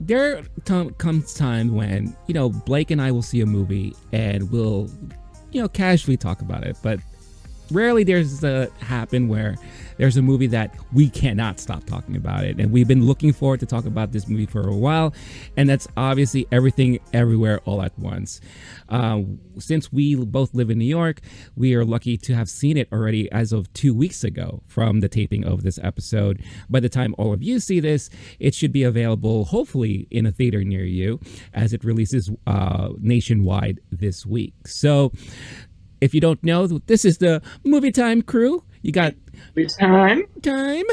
there t- comes time when you know Blake and I will see a movie and we'll you know casually talk about it, but rarely there's a happen where there's a movie that we cannot stop talking about it. And we've been looking forward to talk about this movie for a while and that's obviously everything everywhere all at once. Uh, since we both live in new york we are lucky to have seen it already as of two weeks ago from the taping of this episode. By the time all of you see this it should be available hopefully in a theater near you as it releases uh, nationwide this week. So if you don't know, this is the movie time crew. You got Movie time time.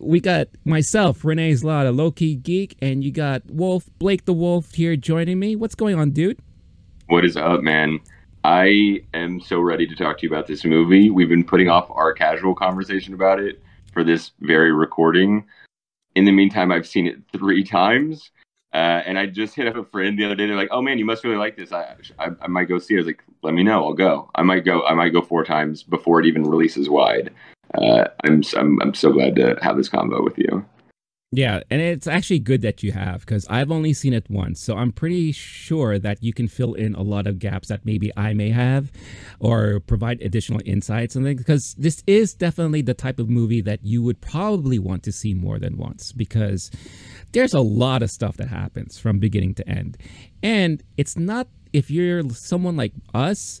We got myself, Renee Zlata, low key geek, and you got Wolf Blake the Wolf here joining me. What's going on, dude? What is up, man? I am so ready to talk to you about this movie. We've been putting off our casual conversation about it for this very recording. In the meantime, I've seen it three times. Uh, and I just hit up a friend the other day. They're like, "Oh man, you must really like this. I, I, I might go see it." I was like, "Let me know. I'll go. I might go. I might go four times before it even releases wide." Uh, I'm, I'm I'm so glad to have this combo with you. Yeah, and it's actually good that you have because I've only seen it once. So I'm pretty sure that you can fill in a lot of gaps that maybe I may have or provide additional insights and things because this is definitely the type of movie that you would probably want to see more than once because there's a lot of stuff that happens from beginning to end. And it's not if you're someone like us,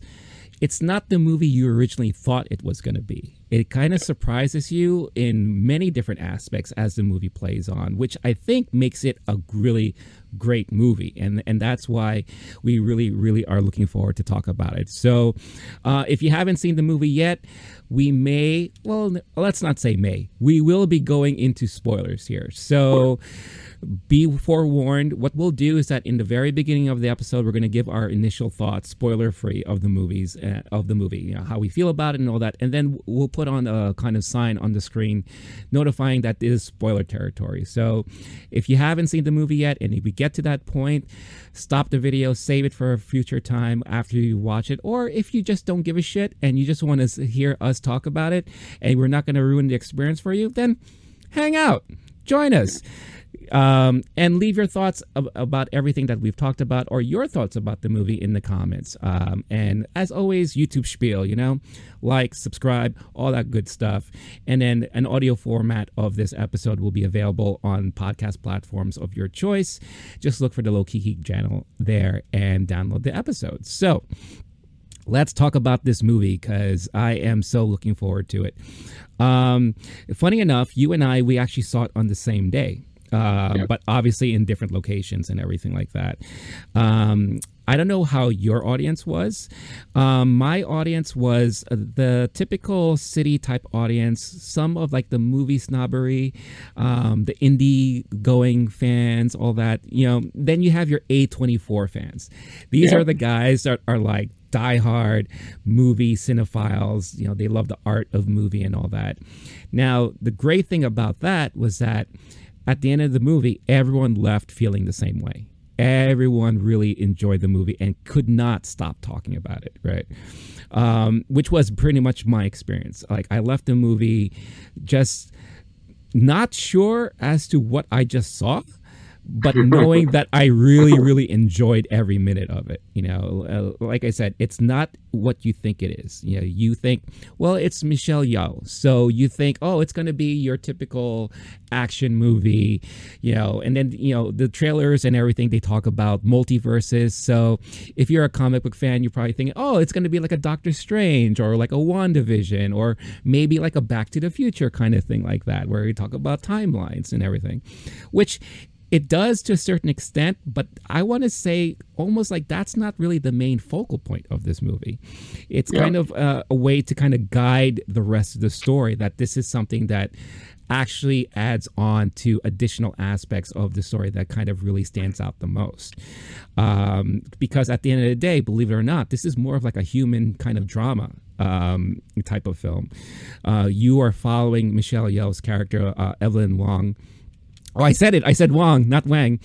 it's not the movie you originally thought it was going to be. It kind of surprises you in many different aspects as the movie plays on, which I think makes it a really great movie, and and that's why we really really are looking forward to talk about it. So, uh, if you haven't seen the movie yet, we may well let's not say may we will be going into spoilers here. So be forewarned. What we'll do is that in the very beginning of the episode, we're going to give our initial thoughts, spoiler free, of the movies uh, of the movie, you know, how we feel about it and all that, and then we'll put on a kind of sign on the screen notifying that this is spoiler territory. So if you haven't seen the movie yet, and if we get to that point, stop the video, save it for a future time after you watch it, or if you just don't give a shit and you just want to hear us talk about it, and we're not going to ruin the experience for you, then hang out, join us um, and leave your thoughts ab- about everything that we've talked about or your thoughts about the movie in the comments. Um, and as always, YouTube spiel, you know, like, subscribe, all that good stuff. And then an audio format of this episode will be available on podcast platforms of your choice. Just look for the Low Key Geek channel there and download the episodes. So, let's talk about this movie because I am so looking forward to it. Um, funny enough, you and I, we actually saw it on the same day uh, yeah. but obviously in different locations and everything like that. Um, I don't know how your audience was. Um, my audience was the typical city type audience, some of like the movie snobbery, um, the indie going fans, all that. You know, then you have your A24 fans. These yeah. are the guys that are like diehard movie cinephiles. You know, they love the art of movie and all that. Now, the great thing about that was that at the end of the movie, everyone left feeling the same way. Everyone really enjoyed the movie and could not stop talking about it, right? Um, which was pretty much my experience. Like, I left the movie just not sure as to what I just saw but knowing that I really, really enjoyed every minute of it. You know, uh, like I said, it's not what you think it is. You know, you think, well, it's Michelle Yeoh, so you think, oh, it's going to be your typical action movie. You know, and then you know the trailers and everything they talk about multiverses. So if you're a comic book fan, you're probably thinking, oh, it's going to be like a Doctor Strange or like a WandaVision or maybe like a Back to the Future kind of thing like that, where we talk about timelines and everything, which it does to a certain extent, but I want to say almost like that's not really the main focal point of this movie. It's yeah. kind of uh, a way to kind of guide the rest of the story that this is something that actually adds on to additional aspects of the story that kind of really stands out the most. Um, because at the end of the day, believe it or not, this is more of like a human kind of drama um, type of film. Uh, you are following Michelle Yeoh's character, uh, Evelyn Wong. Oh, I said it. I said Wong, not Wang.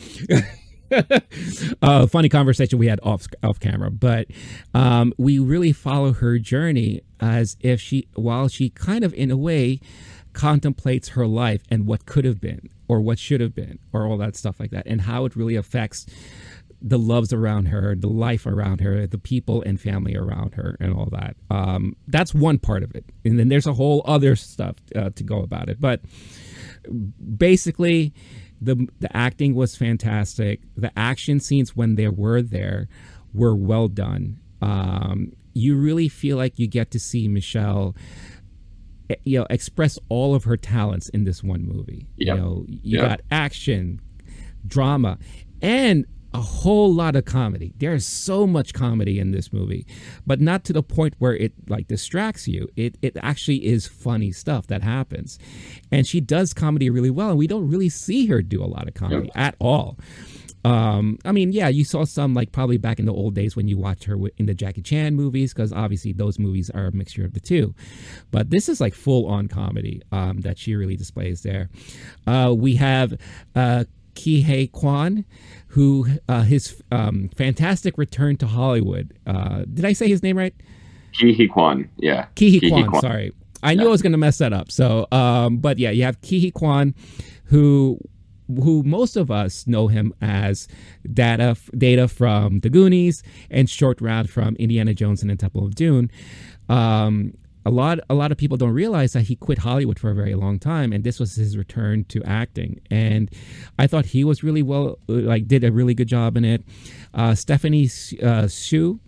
uh, funny conversation we had off off camera, but um, we really follow her journey as if she, while she kind of in a way contemplates her life and what could have been or what should have been or all that stuff like that, and how it really affects the loves around her, the life around her, the people and family around her, and all that. Um, that's one part of it, and then there's a whole other stuff uh, to go about it. But basically, the the acting was fantastic. The action scenes when they were there were well done. Um, you really feel like you get to see Michelle eh, you know express all of her talents in this one movie yep. you know you yep. got action drama and a whole lot of comedy. There's so much comedy in this movie, but not to the point where it like distracts you. It it actually is funny stuff that happens. And she does comedy really well and we don't really see her do a lot of comedy yep. at all. Um, I mean, yeah, you saw some like probably back in the old days when you watched her in the Jackie Chan movies, because obviously those movies are a mixture of the two. But this is like full on comedy um, that she really displays there. Uh, we have uh, Huy Quan, who uh, his um, fantastic return to Hollywood. Uh, did I say his name right? Huy Quan, yeah. Huy Quan, Quan, sorry. I yeah. knew I was going to mess that up. So, um, but yeah, you have Huy Quan, who who most of us know him as data data from the Goonies and Short Round from Indiana Jones and the Temple of Doom. Um, a lot a lot of people don't realize that he quit Hollywood for a very long time and this was his return to acting. And I thought he was really well like did a really good job in it. Uh, Stephanie uh, Hsu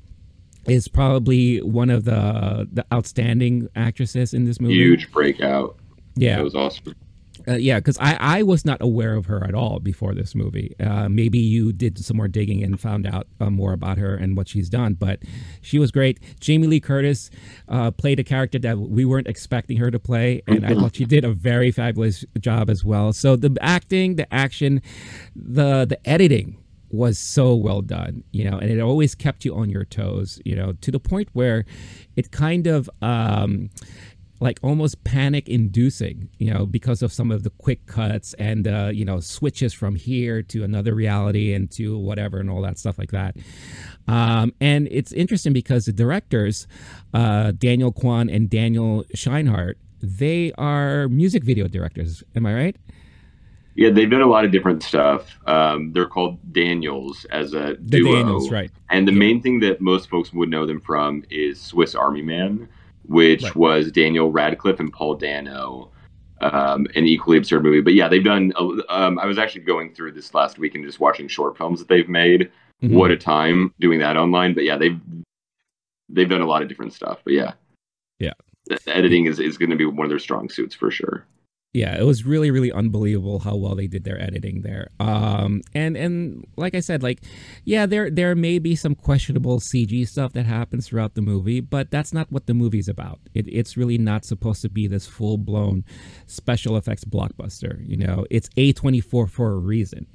is probably one of the the outstanding actresses in this movie. Huge breakout. Yeah. It was awesome uh, yeah, because I, I was not aware of her at all before this movie. Uh, maybe you did some more digging and found out uh, more about her and what she's done, but she was great. Jamie Lee Curtis uh, played a character that we weren't expecting her to play, and I thought she did a very fabulous job as well. So the acting, the action, the the editing was so well done, you know, and it always kept you on your toes, you know, to the point where it kind of um, like almost panic inducing, you know, because of some of the quick cuts and, uh, you know, switches from here to another reality and to whatever and all that stuff like that. Um, and it's interesting because the directors, uh, Daniel Kwan and Daniel Scheinert, they are music video directors. Am I right? Yeah, they've done a lot of different stuff. Um, they're called Daniels as a the duo. Daniels, right. And the yeah. main thing that most folks would know them from is Swiss Army Man which right. was Daniel Radcliffe and Paul Dano. Um, an equally absurd movie, but yeah, they've done. Um, I was actually going through this last week and just watching short films that they've made. Mm-hmm. What a time doing that online! But yeah, they've they've done a lot of different stuff. But yeah, yeah, editing is is going to be one of their strong suits for sure yeah, it was really really unbelievable how well they did their editing there. Um, and and like I said, like yeah, there there may be some questionable CG stuff that happens throughout the movie, but that's not what the movie's about. It, it's really not supposed to be this full blown special effects blockbuster. You know, it's A twenty four for a reason,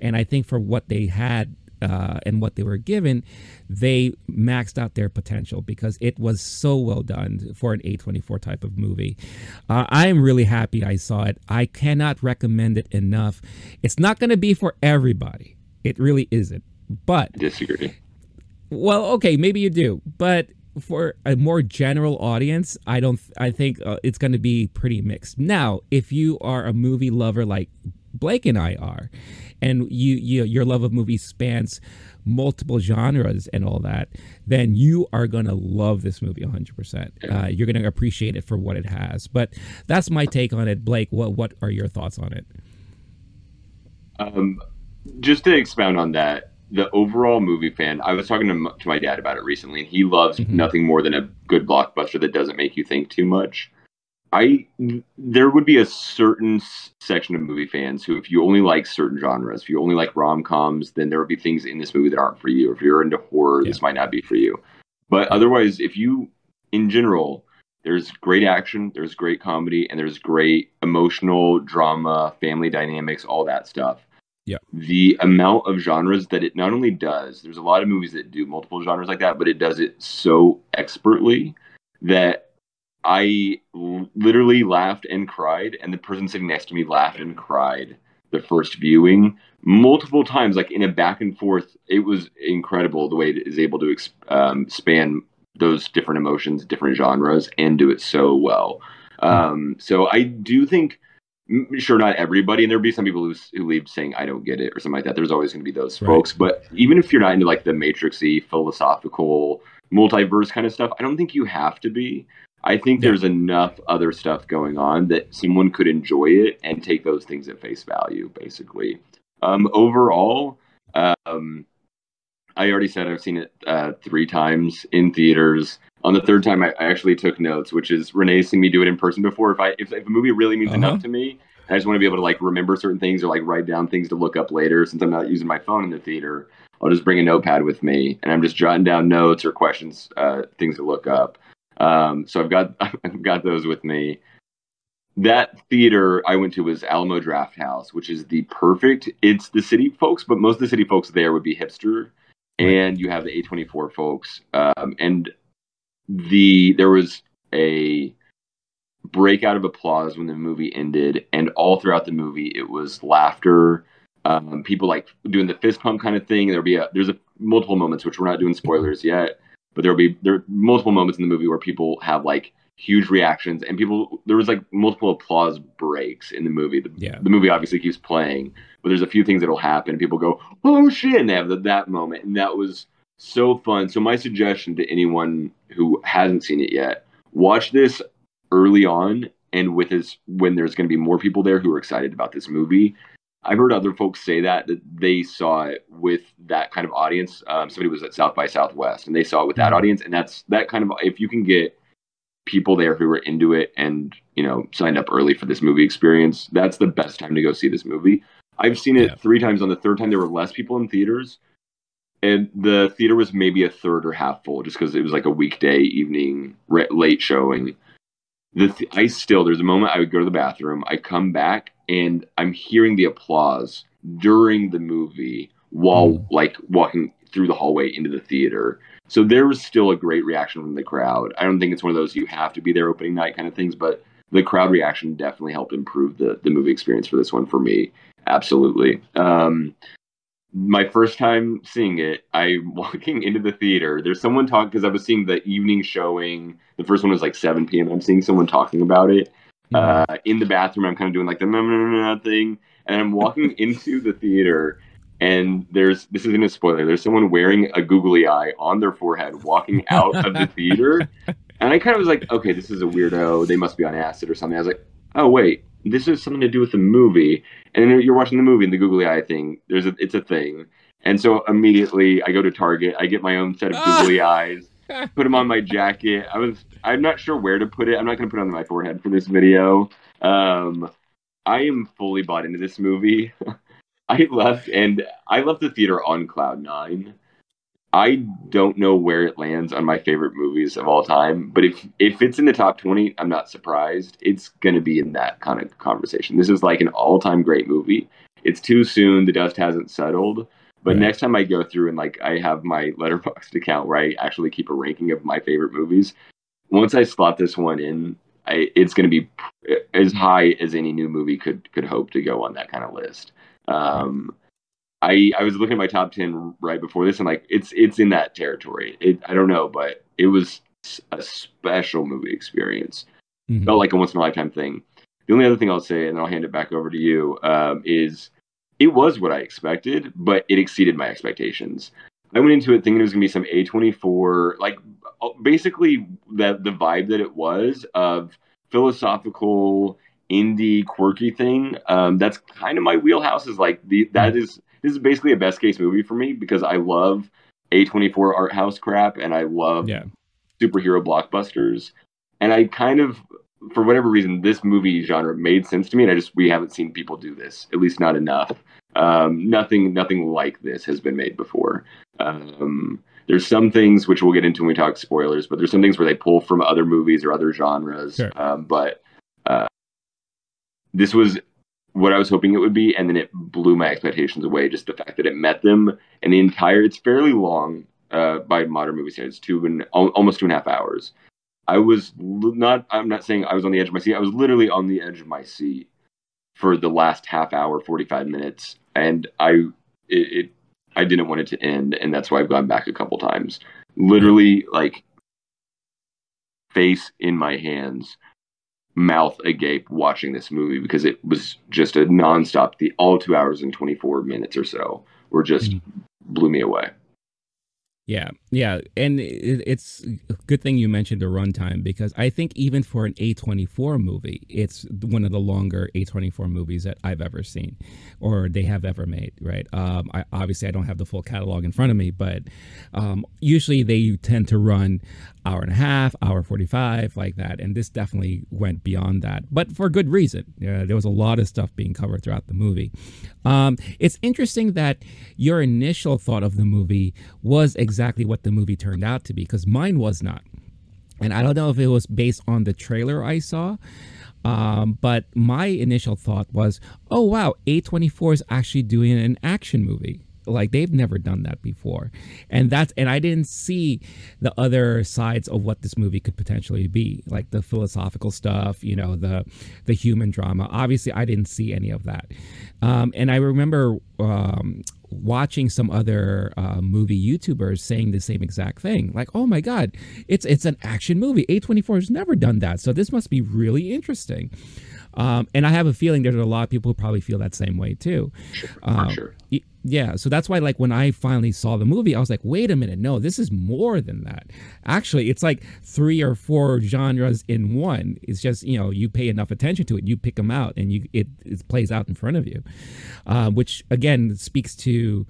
and I think for what they had uh, and what they were given, they maxed out their potential because it was so well done for an A24 type of movie. Uh, I am really happy I saw it. I cannot recommend it enough. It's not going to be for everybody. It really isn't. But disagree. Well, okay, maybe you do, but for a more general audience, I don't. I think uh, it's going to be pretty mixed. Now, if you are a movie lover like Blake and I are, and you, you your love of movies spans multiple genres and all that, then you are going to love this movie 100%. Uh, you're going to appreciate it for what it has. But that's my take on it. Blake, what, what are your thoughts on it? Um, just to expound on that, the overall movie fan, I was talking to, to my dad about it recently, and he loves mm-hmm. nothing more than a good blockbuster that doesn't make you think too much. I there would be a certain section of movie fans who, if you only like certain genres, if you only like rom coms, then there would be things in this movie that aren't for you. If you're into horror, yeah. this might not be for you. But otherwise, if you, in general, there's great action, there's great comedy, and there's great emotional drama, family dynamics, all that stuff. Yeah. The amount of genres that it not only does, there's a lot of movies that do multiple genres like that, but it does it so expertly that I literally laughed and cried, and the person sitting next to me laughed and cried the first viewing multiple times, like in a back and forth. It was incredible the way it is able to um, span those different emotions, different genres, and do it so well. Um, so I do think, sure, not everybody, and there'll be some people who, who leave saying I don't get it or something like that. There's always going to be those right. folks, but even if you're not into like the matrixy, philosophical, multiverse kind of stuff, I don't think you have to be. I think yeah. there's enough other stuff going on that someone could enjoy it and take those things at face value, basically. Um, overall, um, I already said I've seen it uh, three times in theaters. On the third time, I, I, actually took notes, which is Renee's seen me do it in person before. If I if, if a movie really means uh-huh. enough to me, I just want to be able to like remember certain things or like write down things to look up later. Since I'm not using my phone in the theater, I'll just bring a notepad with me, and I'm just jotting down notes or questions, uh, things to look up. Um, so I've got I've got those with me that theater I went to was Alamo Drafthouse, which is the perfect. It's the city folks, but most of the city folks there would be hipster and you have the A24 folks. Um, and the there was a breakout of applause when the movie ended, and all throughout the movie it was laughter. Um, people like doing the fist pump kind of thing. There'll be a there's a multiple moments which we're not doing spoilers yet, but there'll be there are multiple moments in the movie where people have like huge reactions and people there was like multiple applause breaks in the movie. The, yeah. the movie obviously keeps playing but there's a few things that'll happen people go oh shit and they have the, that moment. And that was so fun. So my suggestion to anyone who hasn't seen it yet watch this early on and with this when there's going to be more people there who are excited about this movie I've heard other folks say that that they saw it with that kind of audience. Um, somebody was at South by Southwest, and they saw it with that mm-hmm. audience, and that's that kind of. If you can get people there who were into it and you know signed up early for this movie experience that's the best time to go see this movie i've seen it yeah. three times on the third time there were less people in theaters and the theater was maybe a third or half full just because it was like a weekday evening late showing the th- i still there's a moment i would go to the bathroom i come back and i'm hearing the applause during the movie while mm. like walking through the hallway into the theater so there was still a great reaction from the crowd. I don't think it's one of those you have to be there opening night kind of things, but the crowd reaction definitely helped improve the the movie experience for this one for me. Absolutely. Um, my first time seeing it, I'm walking into the theater. There's someone talking because I was seeing the evening showing. The first one was like 7 p.m. I'm seeing someone talking about it mm-hmm. uh, in the bathroom. I'm kind of doing like the thing, and I'm walking into the theater, and there's this isn't a spoiler. There's someone wearing a googly eye on their forehead walking out of the theater, and I kind of was like, okay, this is a weirdo. They must be on acid or something. I was like, oh wait, this is something to do with the movie. And you're watching the movie and the googly eye thing. There's a, it's a thing. And so immediately I go to Target. I get my own set of googly eyes. Put them on my jacket. I was I'm not sure where to put it. I'm not going to put it on my forehead for this video. Um, I am fully bought into this movie. I left and I left the theater on cloud nine. I don't know where it lands on my favorite movies of all time, but if if it's in the top twenty, I'm not surprised. It's gonna be in that kind of conversation. This is like an all time great movie. It's too soon. The dust hasn't settled. But right. next time I go through and like I have my Letterboxd account where I actually keep a ranking of my favorite movies, once I slot this one in, I, it's going to be as high as any new movie could could hope to go on that kind of list. Um, I I was looking at my top ten right before this, and like it's it's in that territory. It I don't know, but it was a special movie experience. Mm-hmm. Felt like a once in a lifetime thing. The only other thing I'll say, and then I'll hand it back over to you, um, is it was what I expected, but it exceeded my expectations. I went into it thinking it was gonna be some A24, like uh, basically the the vibe that it was of philosophical indie quirky thing. Um, that's kind of my wheelhouse. Is like the that is this is basically a best case movie for me because I love A24 art house crap and I love yeah. superhero blockbusters. And I kind of for whatever reason this movie genre made sense to me and I just we haven't seen people do this, at least not enough. Um, nothing, nothing like this has been made before. Um, there's some things which we'll get into when we talk spoilers, but there's some things where they pull from other movies or other genres. Sure. Um, but uh, this was what I was hoping it would be, and then it blew my expectations away. Just the fact that it met them, and the entire it's fairly long uh, by modern movie standards, two and almost two and a half hours. I was not. I'm not saying I was on the edge of my seat. I was literally on the edge of my seat for the last half hour, 45 minutes, and I it, it I didn't want it to end, and that's why I've gone back a couple times. Literally, like face in my hands, mouth agape, watching this movie because it was just a nonstop. The all two hours and 24 minutes or so were just Mhm. blew me away. Yeah, yeah, and it, it's a good thing you mentioned the runtime because I think even for an A24 movie, it's one of the longer A24 movies that I've ever seen, or they have ever made. Right? Um, I obviously I don't have the full catalog in front of me, but um, usually they tend to run hour and a half, hour 45, like that, and this definitely went beyond that, but for good reason. Yeah, there was a lot of stuff being covered throughout the movie. Um, it's interesting that your initial thought of the movie was exactly what the movie turned out to be, because mine was not. And I don't know if it was based on the trailer I saw, um, but my initial thought was, oh, wow, A24 is actually doing an action movie. Like they've never done that before. And that's, and I didn't see the other sides of what this movie could potentially be, like the philosophical stuff, you know, the, the human drama. Obviously, I didn't see any of that. Um, and I remember um, watching some other uh, movie YouTubers saying the same exact thing. Like, oh my God, it's it's an action movie. A24 has never done that. So this must be really interesting. Um, and I have a feeling there's a lot of people who probably feel that same way too. Sure, Um, sure. Yeah, so that's why, like, when I finally saw the movie, I was like, wait a minute, no, this is more than that. Actually, it's like three or four genres in one. It's just, you know, you pay enough attention to it, you pick them out, and you it, it plays out in front of you, uh, which again speaks to.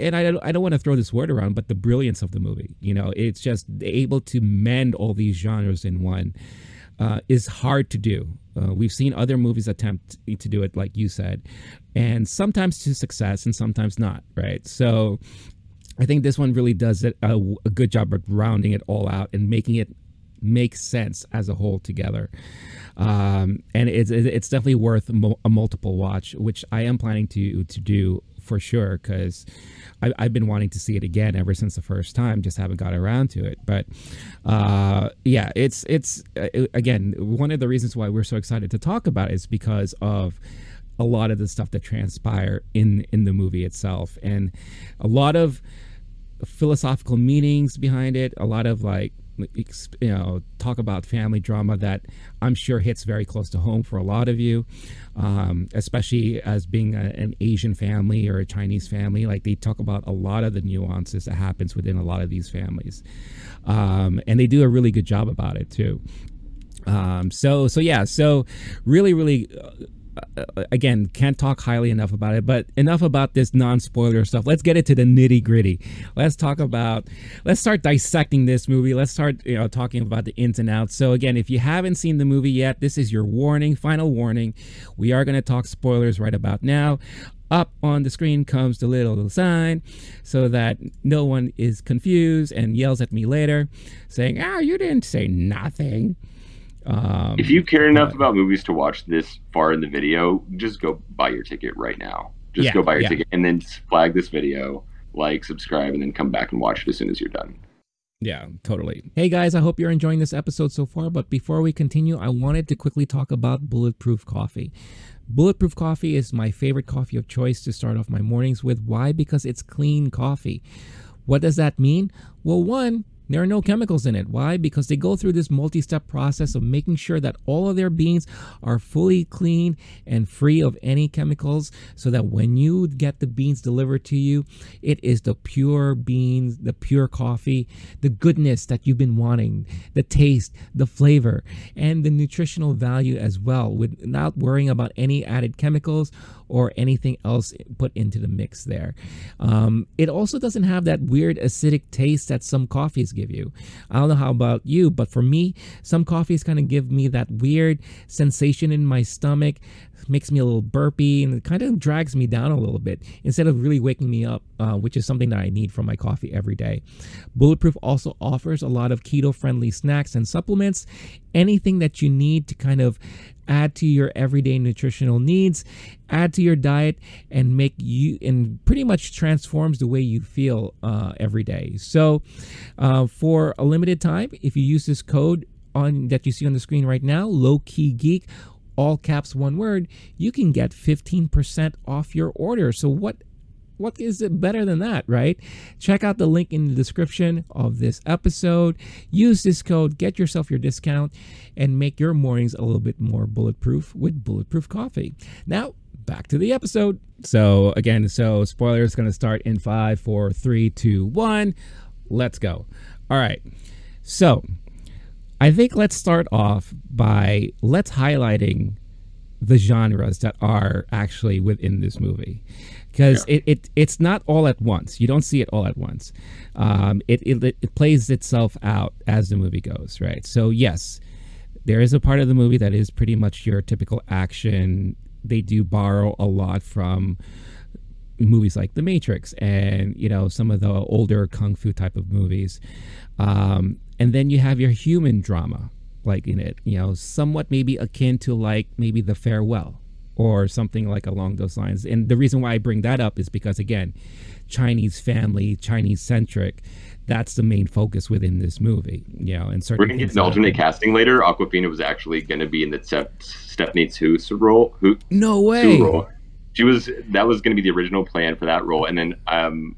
And I, I don't want to throw this word around, but the brilliance of the movie. You know, it's just able to mend all these genres in one uh, is hard to do. Uh, we've seen other movies attempt to do it, like you said, and sometimes to success and sometimes not, right? So I think this one really does it, a, a good job of rounding it all out and making it make sense as a whole together. Um, and it's it's definitely worth a multiple watch, which I am planning to to do for sure because I've been wanting to see it again ever since the first time, just haven't got around to it. But uh, yeah, it's it's uh, again one of the reasons why we're so excited to talk about it is because of a lot of the stuff that transpire in in the movie itself, and a lot of philosophical meanings behind it. A lot of like you know talk about family drama that I'm sure hits very close to home for a lot of you, um, especially as being a, an Asian family or a Chinese family. Like they talk about a lot of the nuances that happens within a lot of these families, um, and they do a really good job about it too. Um, so so yeah, so really really. Uh, again, can't talk highly enough about it, but enough about this non spoiler stuff. Let's get it to the nitty gritty. Let's talk about, let's start dissecting this movie. Let's start, you know, talking about the ins and outs. So, again, if you haven't seen the movie yet, this is your warning, final warning. We are going to talk spoilers right about now. Up on the screen comes the little sign so that no one is confused and yells at me later saying, Ah, you didn't say nothing. Um, if you care enough about movies to watch this far in the video, just go buy your ticket right now. Just Yeah, go buy your yeah. ticket and then flag this video, like, subscribe, and then come back and watch it as soon as you're done. Yeah, totally. Hey guys, I hope you're enjoying this episode so far. But before we continue, I wanted to quickly talk about Bulletproof Coffee. Bulletproof Coffee is my favorite coffee of choice to start off my mornings with. Why? Because it's clean coffee. What does that mean? Well, one, there are no chemicals in it. Why? Because they go through this multi step process of making sure that all of their beans are fully clean and free of any chemicals so that when you get the beans delivered to you, it is the pure beans, the pure coffee, the goodness that you've been wanting, the taste, the flavor, and the nutritional value as well, without worrying about any added chemicals or anything else put into the mix there. Um, it also doesn't have that weird acidic taste that some coffees give you. I don't know how about you, but for me, some coffees kind of give me that weird sensation in my stomach makes me a little burpy and it kind of drags me down a little bit instead of really waking me up, uh, which is something that I need from my coffee every day. Bulletproof also offers a lot of keto friendly snacks and supplements, anything that you need to kind of add to your everyday nutritional needs, add to your diet, and make you and pretty much transforms the way you feel uh, every day. So, uh, for a limited time, if you use this code on that you see on the screen right now, low key geek, all caps one word, you can get 15% off your order. So what what is it better than that, right? Check out the link in the description of this episode. Use this code, get yourself your discount, and make your mornings a little bit more bulletproof with bulletproof coffee. Now, back to the episode. So, again, so spoilers going to start in five, four, three, two, one. Let's go. All right. So, I think let's start off by let's highlighting the genres that are actually within this movie. Because yeah. it, it it's not all at once. You don't see it all at once. Um, it, it, it plays itself out as the movie goes right? So yes there is a part of the movie that is pretty much your typical action. They do borrow a lot from movies like the matrix and you know some of the older kung fu type of movies. Um, and then you have your human drama like in it you know somewhat maybe akin to like maybe the farewell or something like along those lines. And the reason why i bring that up is because again chinese family chinese centric that's the main focus within this movie you know and we're gonna get an alternate casting later. Awkwafina was actually going to be in the stephanie Hsu role who no way. role. she was that was going to be the original plan for that role. And then um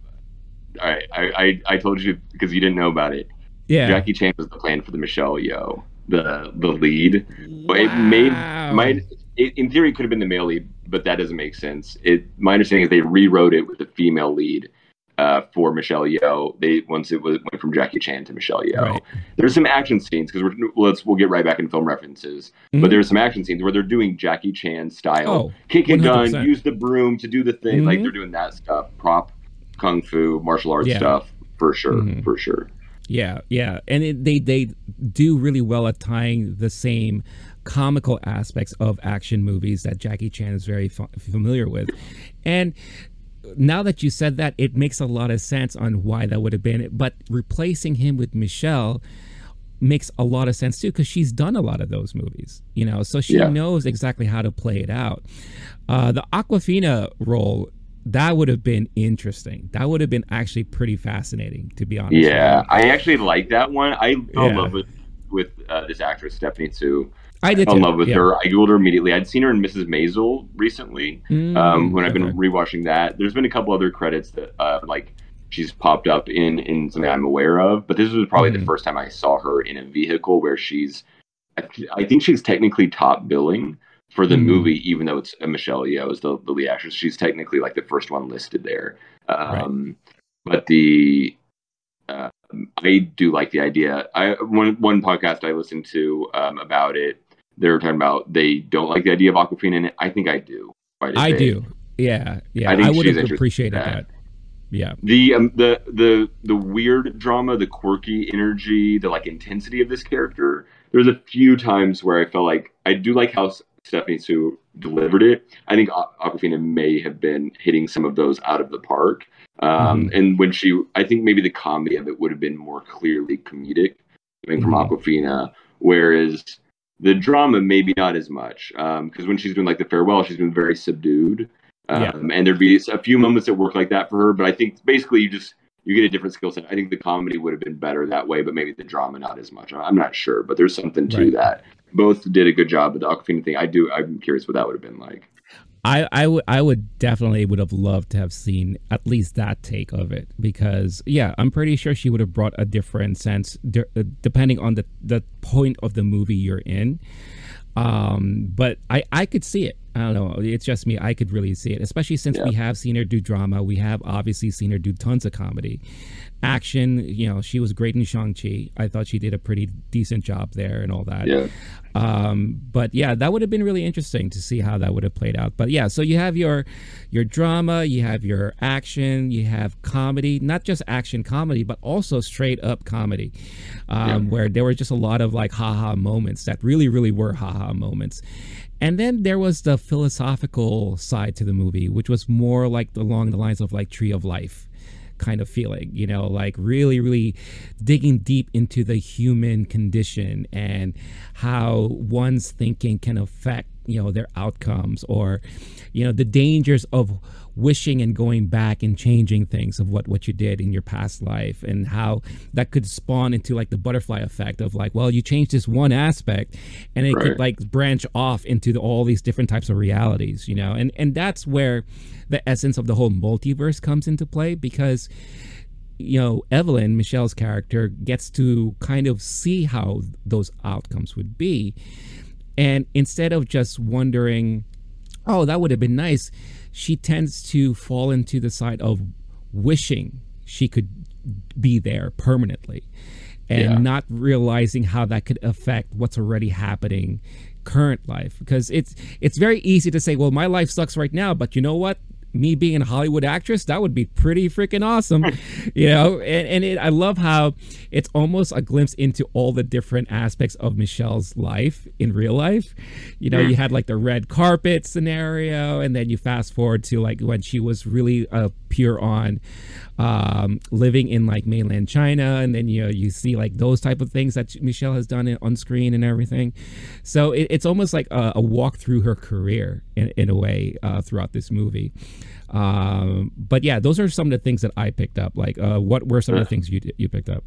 I, I, I told you because you didn't know about it. Yeah. Jackie Chan was the plan for the Michelle Yeoh, the the lead. But it made might it, in theory could have been the male lead, but that doesn't make sense. It my understanding is they rewrote it with the female lead uh, for Michelle Yeoh. They once it was went from Jackie Chan to Michelle Yeoh. Right. There's some action scenes because we're let's we'll get right back in film references. Mm-hmm. But there's some action scenes where they're doing Jackie Chan style, oh, kick a gun, use the broom to do the thing. Mm-hmm. Like they're doing that stuff, prop kung fu, martial arts yeah. stuff for sure, mm-hmm. for sure. Yeah, yeah, and it, they they do really well at tying the same comical aspects of action movies that Jackie Chan is very f- familiar with, and now that you said that, it makes a lot of sense on why that would have been. It. But replacing him with Michelle makes a lot of sense too because she's done a lot of those movies, you know, so she yeah. knows exactly how to play it out. Uh, the Awkwafina role that would have been interesting. That would have been actually pretty fascinating, to be honest. Yeah, I actually like that one. I fell in love with with uh, this actress Stephanie Hsu. I did. I fell in love with yeah. her. I googled her immediately. I'd seen her in Mrs. Maisel recently mm, um, when I've been rewatching that. There's been a couple other credits that uh, like she's popped up in in something I'm aware of, but this was probably mm. the first time I saw her in a vehicle where she's. I, I think she's technically top billing for the mm. movie, even though it's a Michelle Yeoh is the, the lead actress. She's technically like the first one listed there. Um, right. But the uh, I do like the idea. I one one podcast I listened to um, about it. They were talking about they don't like the idea of Awkwafina in it. I think I do. I do. Yeah, yeah. I, I would have appreciated that. that. Yeah. The um, the the the weird drama, the quirky energy, the like intensity of this character. There's a few times where I felt like I do like how Stephanie Hsu delivered it. I think Awkwafina may have been hitting some of those out of the park. Um, mm. And when she, I think maybe the comedy of it would have been more clearly comedic coming from mm. Awkwafina, whereas the drama maybe not as much. Because um, when she's doing like the farewell, she's been very subdued. Um, yeah. And there'd be a few moments that work like that for her. But I think basically you just you get a different skill set. I think the comedy would have been better that way, but maybe the drama not as much. I'm not sure, but there's something to right. that both did a good job the Awkwafina thing. I do. I'm curious what that would have been like. I, I would definitely would have loved to have seen at least that take of it because yeah I'm pretty sure she would have brought a different sense de- uh, depending on the the point of the movie you're in um, but I I could see it I don't know it's just me I could really see it especially since yeah. we have seen her do drama we have obviously seen her do tons of comedy action. You know, she was great in Shang Chi. I thought she did a pretty decent job there and all that. Yeah. Um, but yeah, that would have been really interesting to see how that would have played out. But yeah, so you have your your drama, you have your action, you have comedy, not just action comedy, but also straight up comedy, um, yeah. where there were just a lot of like haha moments that really, really were haha moments. And then there was the philosophical side to the movie, which was more like along the lines of like Tree of Life kind of feeling, you know, like really, really digging deep into the human condition and how one's thinking can affect, you know, their outcomes or, you know, the dangers of wishing and going back and changing things of what what you did in your past life and how that could spawn into like the butterfly effect of like well you changed this one aspect and it right. could like branch off into the, all these different types of realities you know and and that's where the essence of the whole multiverse comes into play because you know Evelyn Michelle's character gets to kind of see how those outcomes would be and instead of just wondering oh that would have been nice she tends to fall into the side of wishing she could be there permanently and yeah. not realizing how that could affect what's already happening current life because it's it's very easy to say well my life sucks right now but you know what me being a Hollywood actress, that would be pretty freaking awesome, you know. And, and it, I love how it's almost a glimpse into all the different aspects of Michelle's life in real life. You know, you had like the red carpet scenario, and then you fast forward to like when she was really uh, pure on um, living in like mainland China, and then you know you see like those type of things that Michelle has done on screen and everything. So it, it's almost like a, a, walk through her career in, in a way uh, throughout this movie. Um, but yeah, those are some of the things that I picked up. Like, uh, what were some of the things you you picked up?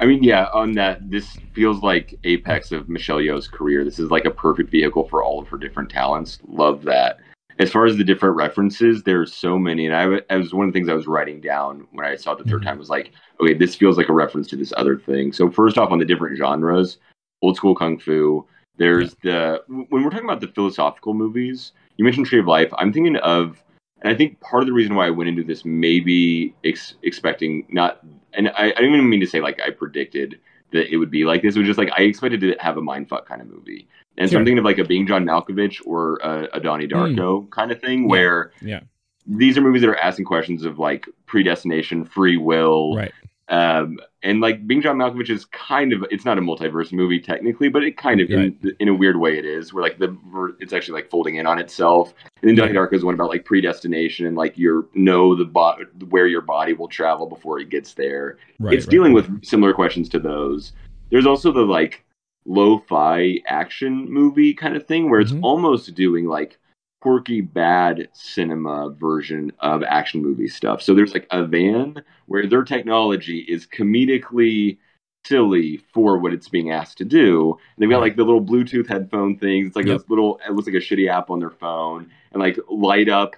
I mean, yeah, on that, this feels like apex of Michelle Yeoh's career. This is like a perfect vehicle for all of her different talents. Love that as far as the different references, there's so many, and I, I was one of the things I was writing down when I saw it the 3rd mm-hmm. time was like, okay, this feels like a reference to this other thing. So first off, on the different genres, old school kung fu. There's the when we're talking about the philosophical movies, you mentioned Tree of Life. I'm thinking of, and I think part of the reason why I went into this maybe ex- expecting not, and I, I don't even mean to say like I predicted that it would be like this. It was just like I expected to have a mindfuck kind of movie. And sure. so I'm thinking of like a Being John Malkovich or a, a Donnie hmm. Darko mm. kind of thing, where yeah. these are movies that are asking questions of like predestination, free will, right? Um, and like Being John Malkovich is kind of it's not a multiverse movie technically, but it kind of right. in, in a weird way it is. Where like the it's actually like folding in on itself. And then Donnie Darko is one about like predestination and like you know the bo- where your body will travel before it gets there. Right, it's right, dealing with similar questions to those. There's also the like lo-fi action movie kind of thing where it's mm-hmm. almost doing like quirky bad cinema version of action movie stuff. So there's like a van where their technology is comedically silly for what it's being asked to do. And they've got like the little Bluetooth headphone things. It's like yep. this little it looks like a shitty app on their phone and like light up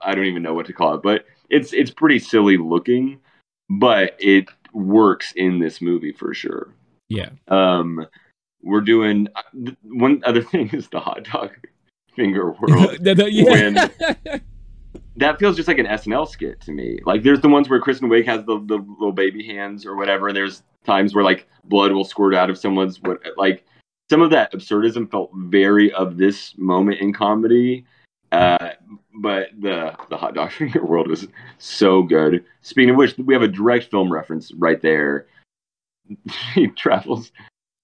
I don't even know what to call it, but it's it's pretty silly looking, but it works in this movie for sure. Yeah. Um, we're doing uh, one other thing is the hot dog finger world. when that feels just like an SNL skit to me. Like there's the ones where Kristen Wiig has the, the little baby hands or whatever, and there's times where like blood will squirt out of someone's what like some of that absurdism felt very of this moment in comedy. Uh, but the the hot dog finger world was so good. Speaking of which, we have a direct film reference right there she travels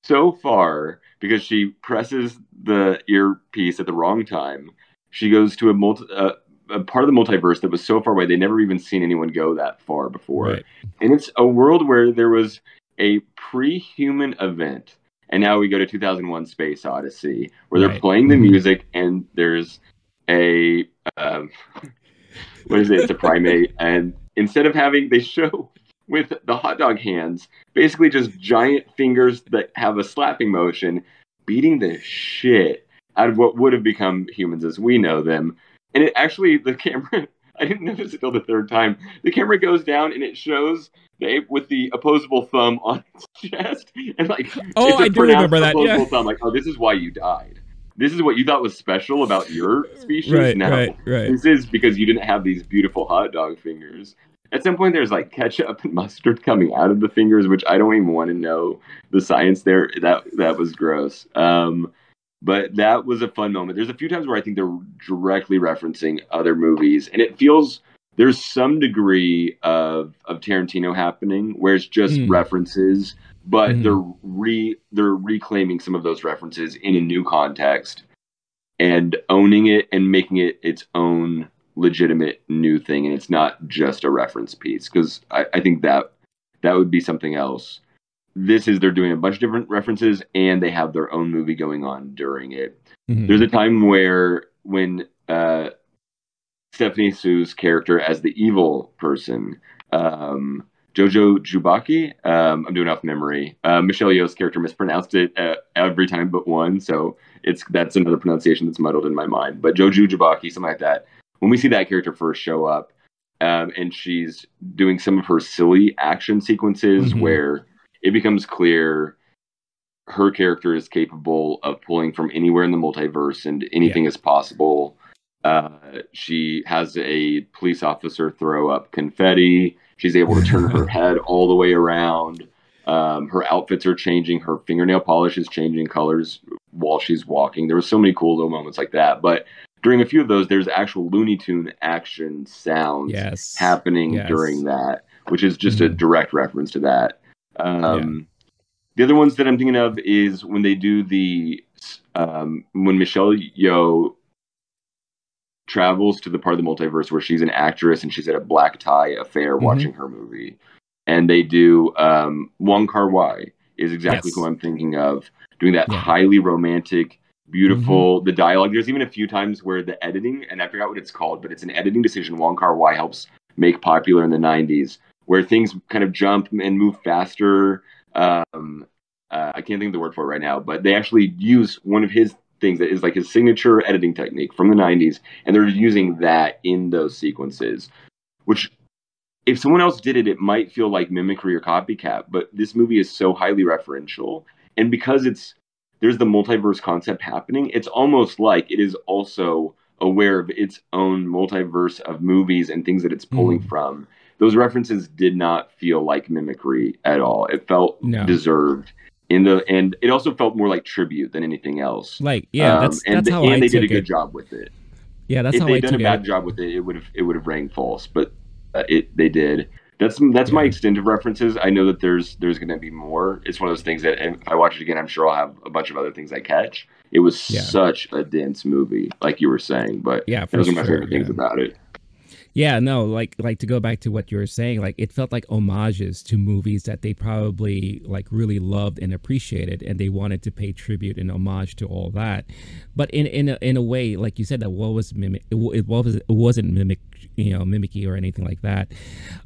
so far because she presses the earpiece at the wrong time. She goes to a multi, uh, a part of the multiverse that was so far away they never even seen anyone go that far before. Right. And it's a world where there was a pre-human event, and now we go to 2001: Space Odyssey, where right. they're playing the mm-hmm. music, and there's a um, what is it? It's a primate, and instead of having they show with the hot dog hands, basically just giant fingers that have a slapping motion, beating the shit out of what would have become humans as we know them. And it actually, the camera, I didn't notice it till the third time. The camera goes down and it shows the ape with the opposable thumb on its chest. And like, oh, I do remember that. Yeah. Thumb, like, oh, this is why you died. This is what you thought was special about your species. Right, now, right, right. This is because you didn't have these beautiful hot dog fingers at some point there's like ketchup and mustard coming out of the fingers, which I don't even want to know the science there. That that was gross. Um, but that was a fun moment. There's a few times where I think they're directly referencing other movies, and it feels there's some degree of of Tarantino happening where it's just mm. references, but mm-hmm. they're re they're reclaiming some of those references in a new context and owning it and making it its own legitimate new thing and it's not just a reference piece because I, I think that that would be something else this is they're doing a bunch of different references and they have their own movie going on during it mm-hmm. there's a time where when uh, Stephanie Hsu's character as the evil person um, Jojo Jubaki. Um, I'm doing off memory. Uh, Michelle Yeoh's character mispronounced it uh, every time but one, so it's that's another pronunciation that's muddled in my mind. But Jojo Jubaki, something like that. When we see that character first show up, um, and she's doing some of her silly action sequences mm-hmm. where it becomes clear her character is capable of pulling from anywhere in the multiverse and anything yeah. is possible. Uh, she has a police officer throw up confetti. She's able to turn her head all the way around. Um, her outfits are changing. Her fingernail polish is changing colors while she's walking. There were so many cool little moments like that. But during a few of those, there's actual Looney Tune action sounds yes. happening yes. during that, which is just mm-hmm. a direct reference to that. Um, yeah. The other ones that I'm thinking of is when they do the um, when Michelle Yeoh travels to the part of the multiverse where she's an actress and she's at a black tie affair mm-hmm. watching her movie. And they do um, Wong Kar Wai is exactly yes. who I'm thinking of, doing that yeah. highly romantic, beautiful. Mm-hmm. The dialogue. There's even a few times where the editing, and I forgot what it's called, but it's an editing decision Wong Kar Wai helps make popular in the '90s, where things kind of jump and move faster. Um, uh, I can't think of the word for it right now, but they actually use one of his things that is like his signature editing technique from the 90s and they're using that in those sequences which if someone else did it it might feel like mimicry or copycat but this movie is so highly referential and because it's there's the multiverse concept happening it's almost like it is also aware of its own multiverse of movies and things that it's pulling mm. from those references did not feel like mimicry at all it felt no. deserved in the and it also felt more like tribute than anything else. Like yeah, that's, um, and that's how and I they did a good it. job with it. Yeah, that's if how they'd I done a bad it. job with it, it would have it would have rang false. But uh, it they did. That's that's yeah. my extent of references. I know that there's there's going to be more. It's one of those things that if I watch it again, I'm sure I'll have a bunch of other things I catch. It was yeah. such a dense movie, like you were saying. But yeah, those are my sure, favorite things about it. Yeah, no, like like to go back to what you were saying, like it felt like homages to movies that they probably like really loved and appreciated, and they wanted to pay tribute and homage to all that. But in in a, in a way, like you said, that what was mimic, it, it was it wasn't mimic, you know, mimicky or anything like that.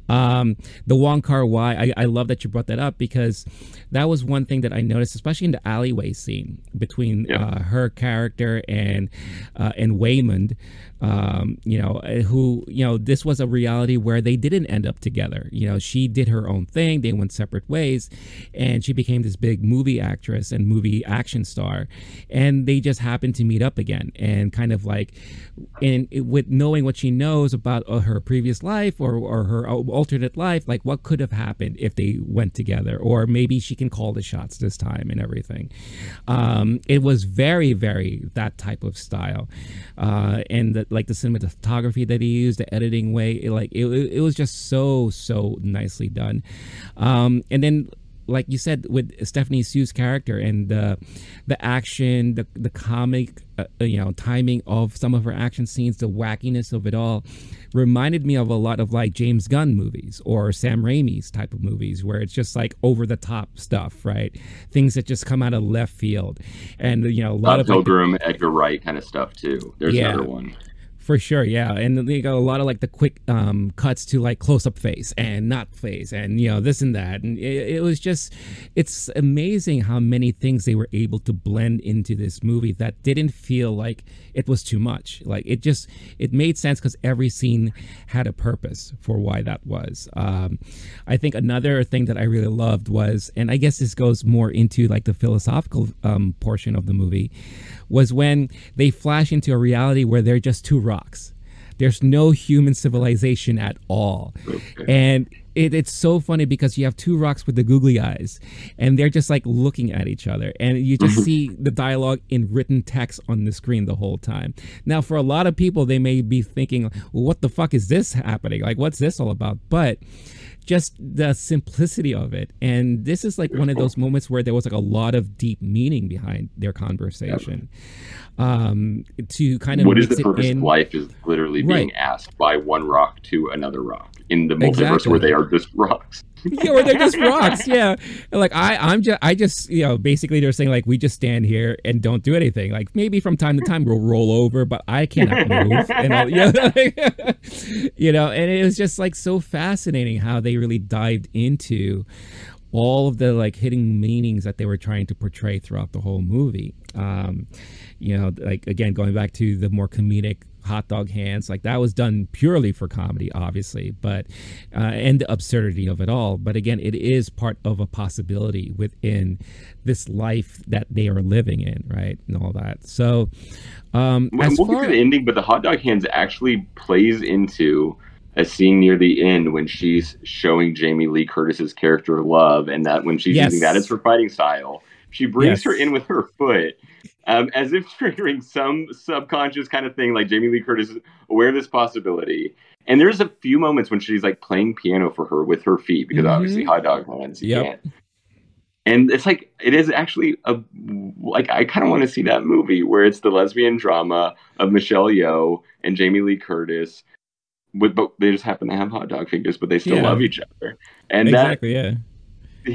Um, the Wong Kar Wai, I, I love that you brought that up because that was one thing that I noticed, especially in the alleyway scene between yeah. uh, her character and uh, and Waymond um, you know, uh, who, you know, this was a reality where they didn't end up together. You know, she did her own thing, they went separate ways, and she became this big movie actress and movie action star. And they just happened to meet up again and kind of like, and with knowing what she knows about uh, her previous life or, or her alternate life, like what could have happened if they went together, or maybe she can call the shots this time and everything. Um, it was very, very that type of style. Uh, and the, like the cinematography that he used, the editing way, it, like it, it was just so so nicely done. Um, and then like you said with Stephanie Hsu's character and the the action, the the comic, uh, you know, timing of some of her action scenes, the wackiness of it all, reminded me of a lot of like James Gunn movies or Sam Raimi's type of movies, where it's just like over the top stuff, right? Things that just come out of left field, and you know, a lot Bob of Pilgrim, like, Edgar Wright kind of stuff too. There's yeah. another one. For sure, yeah, and they got a lot of like the quick um, cuts to like close up face and not face, and you know this and that, and it, it, was just, it's amazing how many things they were able to blend into this movie that didn't feel like it was too much. Like it just, it made sense because every scene had a purpose for why that was. Um, I think another thing that I really loved was, and I guess this goes more into like the philosophical um, portion of the movie was when they flash into a reality where they're just two rocks. There's no human civilization at all. Okay. And it, it's so funny because you have two rocks with the googly eyes and they're just like looking at each other and you just mm-hmm. see the dialogue in written text on the screen the whole time now for a lot of people they may be thinking well what the fuck is this happening like what's this all about but just the simplicity of it. And this is like one of those moments where there was like a lot of deep meaning behind their conversation. Um, to kind of what is the purpose in... of life is literally being right. asked by one rock to another rock in the multiverse exactly. where they are just rocks. yeah, where they're just rocks. Yeah, like I, I'm just, I just, you know, basically they're saying like we just stand here and don't do anything. Like maybe from time to time we'll roll over, but I cannot move. and I'll, you, know, you know, and it was just like so fascinating how they really dived into all of the like hidden meanings that they were trying to portray throughout the whole movie. Um, you know, like again, going back to the more comedic hot dog hands like that was done purely for comedy obviously but uh, and the absurdity of it all but again it is part of a possibility within this life that they are living in right and all that so um we'll, we'll far, get to the ending but the hot dog hands actually plays into a scene near the end when she's showing Jamie Lee Curtis's character love and that when she's yes. using that as her fighting style she brings yes. her in with her foot um, as if triggering some subconscious kind of thing, like Jamie Lee Curtis is aware of this possibility. And there's a few moments when she's like playing piano for her with her feet because mm-hmm. obviously hot dog hands, you yep. can't. And it's like it is actually a like I kind of want to see that movie where it's the lesbian drama of Michelle Yeoh and Jamie Lee Curtis, with but they just happen to have hot dog fingers, but they still yeah. love each other. And exactly, that, yeah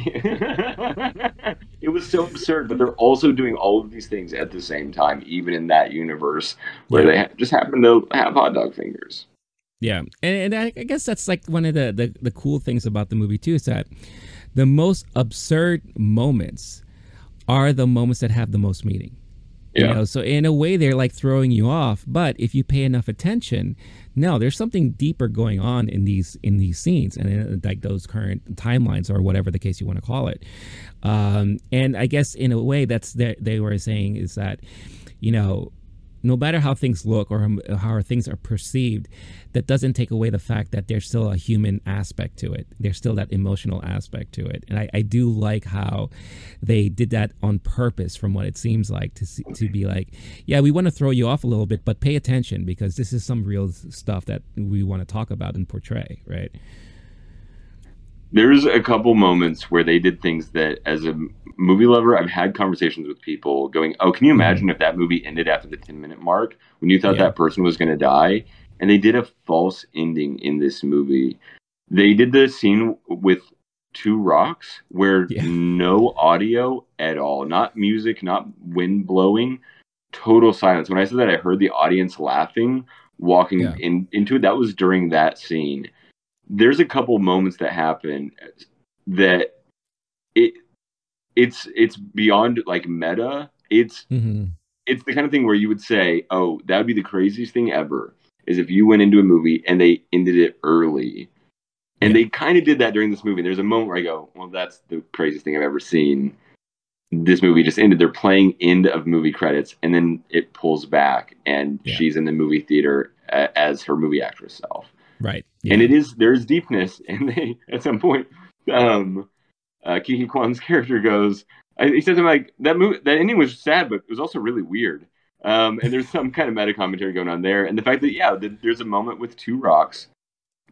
it was so absurd, but they're also doing all of these things at the same time, even in that universe where yeah. they ha- just happen to have hot dog fingers. Yeah, and, and I, I, guess that's like one of the, the the cool things about the movie too is that the most absurd moments are the moments that have the most meaning. Yeah. You know, so in a way they're like throwing you off, but if you pay enough attention, no, there's something deeper going on in these in these scenes and in, like those current timelines or whatever the case you want to call it. Um, and I guess in a way that's that they were saying is that, you know, no matter how things look or how things are perceived, that doesn't take away the fact that there's still a human aspect to it. There's still that emotional aspect to it, and I, I do like how they did that on purpose, from what it seems like, to see, to be like, yeah, we want to throw you off a little bit, but pay attention because this is some real stuff that we want to talk about and portray, right? There's a couple moments where they did things that, as a movie lover, I've had conversations with people going, "Oh, can you mm-hmm. imagine if that movie ended after the 10 minute mark when you thought yeah. that person was going to die?" And they did a false ending in this movie. They did the scene with two rocks where yeah. no audio at all, not music, not wind blowing, total silence. When I said that, I heard the audience laughing walking yeah. in into it. That was during that scene. There's a couple moments that happen that it it's it's beyond like meta. It's mm-hmm. it's the kind of thing where you would say, "Oh, that would be the craziest thing ever." Is if you went into a movie and they ended it early, and yeah. they kind of did that during this movie. There's a moment where I go, "Well, that's the craziest thing I've ever seen." This movie just ended. They're playing end of movie credits, and then it pulls back, and yeah. she's in the movie theater as her movie actress self. Right, yeah. and it is there's deepness, and they at some point um, uh, Huy Quan's character goes, he says, "I'm like that movie. That ending was sad, but it was also really weird." Um, and there's some kind of meta commentary going on there, and the fact that yeah, the, there's a moment with two rocks.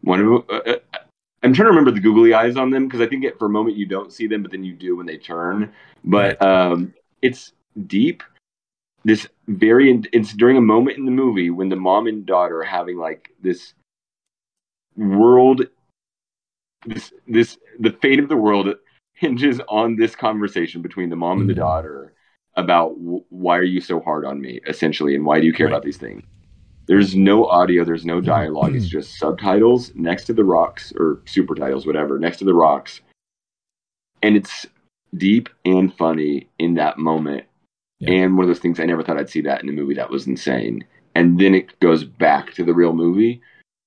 One of uh, uh, I'm trying to remember the googly eyes on them because I think it, for a moment you don't see them, but then you do when they turn. But um, it's deep. This very it's during a moment in the movie when the mom and daughter are having like this world this this the fate of the world hinges on this conversation between the mom and the mm-hmm. daughter about w- why are you so hard on me essentially and why do you care right. about these things there's no audio there's no dialogue it's mm-hmm. just subtitles next to the rocks or super titles whatever next to the rocks and it's deep and funny in that moment yeah. and one of those things i never thought i'd see that in a movie that was insane and then it goes back to the real movie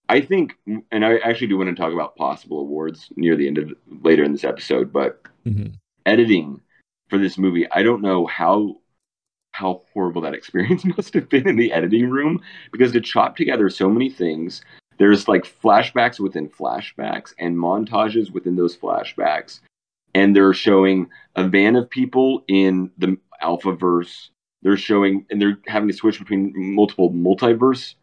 I think, and I actually do want to talk about possible awards near the end of later in this episode, but mm-hmm. editing for this movie, I don't know how how horrible that experience must have been in the editing room because to chop together so many things, there's like flashbacks within flashbacks and montages within those flashbacks, and they're showing a van of people in the Alpha verse. They're showing, and they're having to switch between multiple multiverse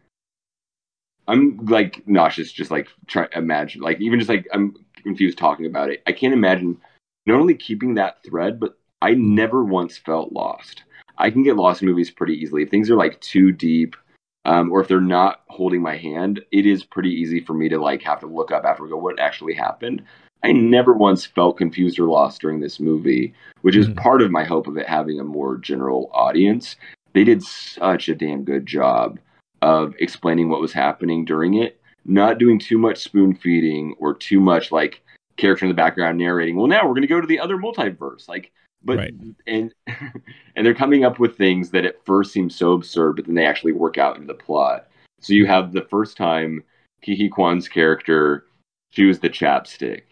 I'm like nauseous, just like try imagine, like even just like I'm confused talking about it. I can't imagine not only keeping that thread, but I never once felt lost. I can get lost in movies pretty easily. If things are like too deep, um, or if they're not holding my hand, it is pretty easy for me to like have to look up after go, what actually happened? I never once felt confused or lost during this movie, which is mm-hmm. part of my hope of it having a more general audience. They did such a damn good job of explaining what was happening during it, not doing too much spoon feeding or too much like character in the background narrating. Well, now we're going to go to the other multiverse. Like but right. and and they're coming up with things that at first seem so absurd, but then they actually work out in the plot. So you have the first time Ke Huy Quan's character chews the chapstick.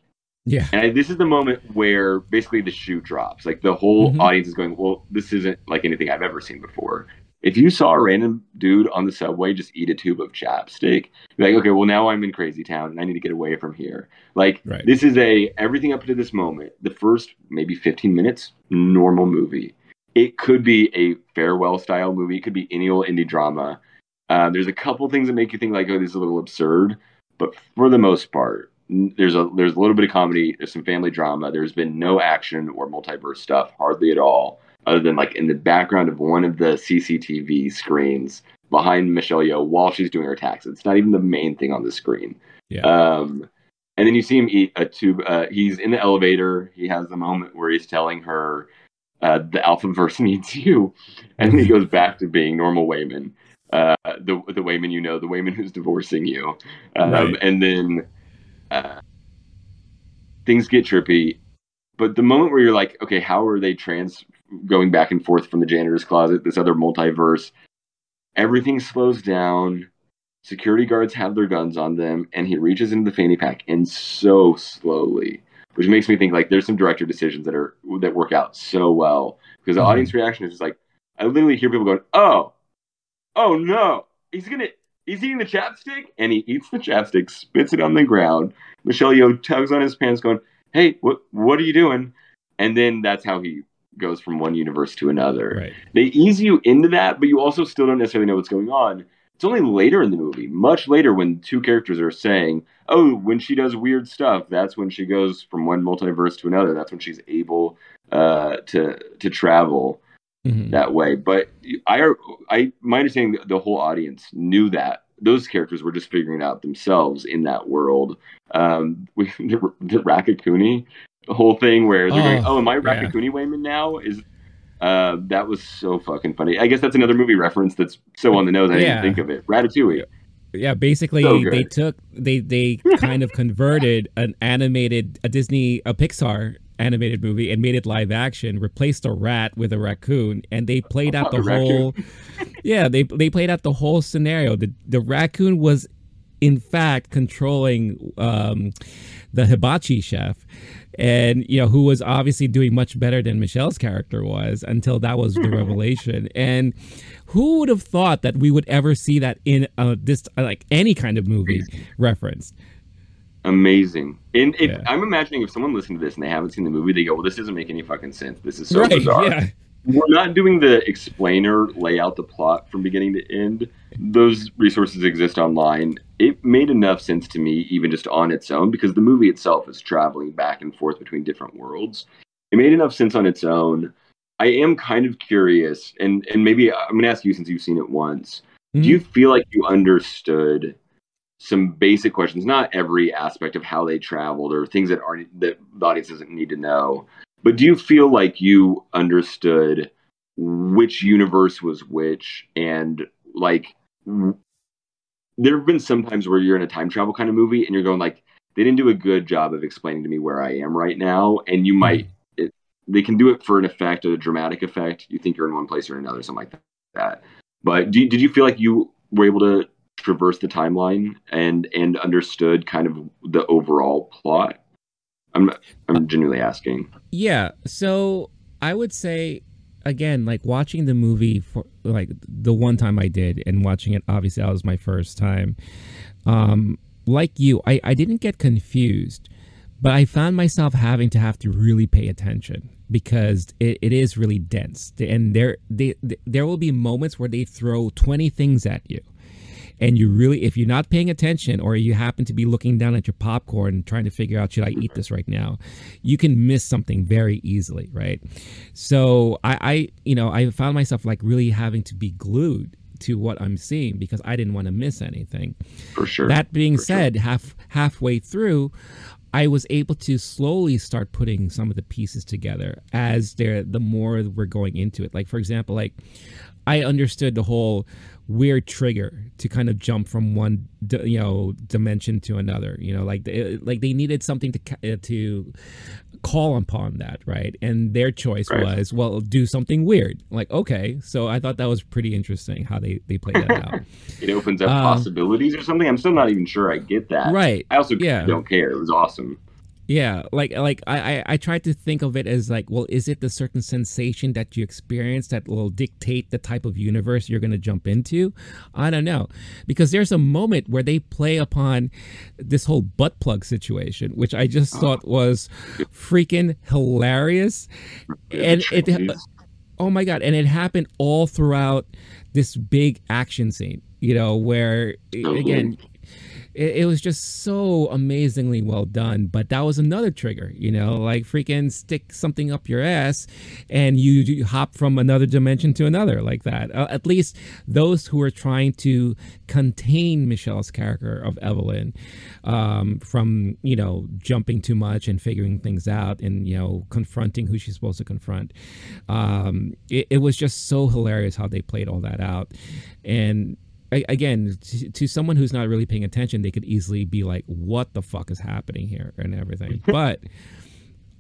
Yeah. And this is the moment where basically the shoe drops. Like the whole mm-hmm. audience is going, well, this isn't like anything I've ever seen before if you saw a random dude on the subway just eat a tube of chapstick, you're like, okay, well now I'm in crazy town and I need to get away from here. Like right. this is a everything up to this moment, the first maybe 15 minutes, normal movie. It could be a farewell style movie. It could be any old indie drama. Uh, there's a couple things that make you think like, oh, this is a little absurd, but for the most part, there's a there's a little bit of comedy. There's some family drama. There's been no action or multiverse stuff, hardly at all other than like in the background of one of the CCTV screens behind Michelle Yeoh while she's doing her taxes. It's not even the main thing on the screen. Yeah. Um, and then you see him eat a tube. Uh, he's in the elevator. He has the moment where he's telling her uh, the Alphaverse needs you, and he goes back to being normal Waymond, uh, the the Waymond you know, the Waymond who's divorcing you, um, right. and then uh, things get trippy. But the moment where you're like, okay, how are they trans going back and forth from the janitor's closet, this other multiverse. Everything slows down. Security guards have their guns on them, and he reaches into the fanny pack and so slowly, which makes me think like there's some director decisions that are that work out so well because the mm-hmm. audience reaction is just like I literally hear people going, "Oh, oh no, he's gonna." He's eating the chapstick, and he eats the chapstick, spits it on the ground. Michelle Yeoh tugs on his pants, going, "Hey, what what are you doing?" And then that's how he goes from one universe to another. Right. They ease you into that, but you also still don't necessarily know what's going on. It's only later in the movie, much later, when two characters are saying, "Oh, when she does weird stuff, that's when she goes from one multiverse to another. That's when she's able uh, to to travel mm-hmm. that way." But I, I, my understanding, the whole audience knew that those characters were just figuring it out themselves in that world. Um, we, the, the Raccacoonie whole thing where they're oh, going, "Oh, am I Raccacoonie yeah. Waymond now?" Is uh, that was so fucking funny. I guess that's another movie reference that's so on the nose. I yeah. didn't think of it. Ratatouille. Yeah, basically so they took they they kind of converted an animated a Disney a Pixar animated movie and made it live action, replaced a rat with a raccoon, and they played out the whole Yeah, they they played out the whole scenario. The the raccoon was in fact controlling um, the hibachi chef and you know who was obviously doing much better than Michelle's character was until that was the revelation. And who would have thought that we would ever see that in uh, this like any kind of movie referenced? Amazing. And it, yeah. I'm imagining if someone listened to this and they haven't seen the movie, they go, "Well, this doesn't make any fucking sense. This is so right, bizarre." Yeah we're not doing the explainer lay out the plot from beginning to end. Those resources exist online. It made enough sense to me even just on its own because the movie itself is traveling back and forth between different worlds. It made enough sense on its own. I am kind of curious and and maybe i'm going to ask you since you've seen it once. Mm-hmm. do you feel like you understood some basic questions not every aspect of how they traveled or things that aren't that the audience doesn't need to know but do you feel like you understood which universe was which? And like there have been some times where you're in a time travel kind of movie and you're going like they didn't do a good job of explaining to me where I am right now and you might mm-hmm. it, they can do it for an effect a dramatic effect. You think you're in one place or another something like that. But do, did you feel like you were able to traverse the timeline and and understood kind of the overall plot I'm I'm genuinely asking. Yeah. So I would say again, like watching the movie for like the one time I did and watching it, obviously that was my first time. Um, like you, I, I didn't get confused, but I found myself having to have to really pay attention because it, it is really dense. And there they, there will be moments where they throw 20 things at you and you really if you're not paying attention or you happen to be looking down at your popcorn and trying to figure out should i eat this right now? You can miss something very easily right? So i i you know i found myself like really having to be glued to what i'm seeing because i didn't want to miss anything. For sure. That being For said half halfway through I was able to slowly start putting some of the pieces together as there the more we're going into it. Like for example, like I understood the whole weird trigger to kind of jump from one you know dimension to another you know like they, like they needed something to uh, to call upon that right? And their choice right. was well do something weird. Like okay so i thought that was pretty interesting how they they played that out. It opens up um, possibilities or something? I'm still not even sure i get that. Right. I also yeah. don't care. It was awesome yeah, like like I, I I tried to think of it as like, well, is it the certain sensation that you experience that will dictate the type of universe you're going to jump into? I don't know, because there's a moment where they play upon this whole butt plug situation, which I just oh. thought was freaking hilarious, and it. Oh my god! And it happened all throughout this big action scene. You know, where oh. again it, it, was just so amazingly well done. But that was another trigger, you know, like freaking stick something up your ass and you, you hop from another dimension to another like that. Uh, at least those who are trying to contain Michelle's character of Evelyn um, from, you know, jumping too much and figuring things out and, you know, confronting who she's supposed to confront. Um, it, it was just so hilarious how they played all that out. And again to, to, someone who's not really paying attention they could easily be like what the fuck is happening here and everything but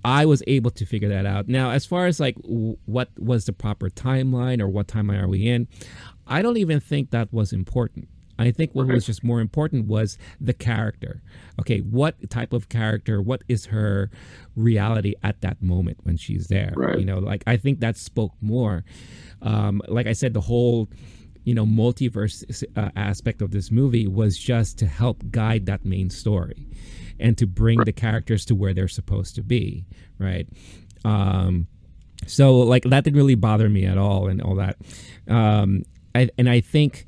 i was able to figure that out now as far as like w- what was the proper timeline or what timeline are we in i don't even think that was important I think what was just more important was the character. Okay, what type of character? What is her reality at that moment when she's there? Right. You know, like I think that spoke more. Um, like I said, the whole you know multiverse uh, aspect of this movie was just to help guide that main story and to bring right. the characters to where they're supposed to be right? Um so like that didn't really bother me at all and all that. Um I, and i think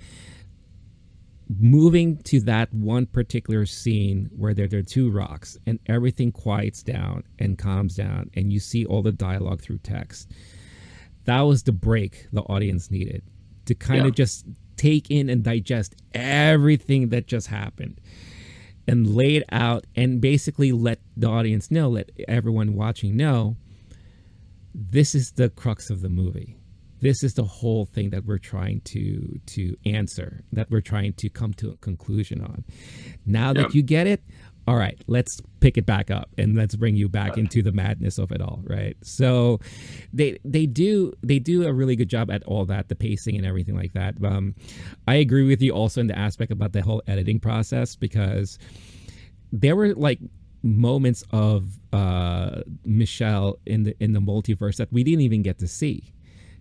moving to that one particular scene where there, there are two rocks and everything quiets down and calms down and you see all the dialogue through text that was the break the audience needed to kind yeah. of just take in and digest everything that just happened and lay it out and basically let the audience know, let everyone watching know this is the crux of the movie. This is the whole thing that we're trying to to answer, that we're trying to come to a conclusion on. Now that you get it, all right, let's pick it back up and let's bring you back into the madness of it all, right? So they they do they do a really good job at all that, the pacing and everything like that. Um, I agree with you also in the aspect about the whole editing process because there were like moments of uh, Michelle in the in the multiverse that we didn't even get to see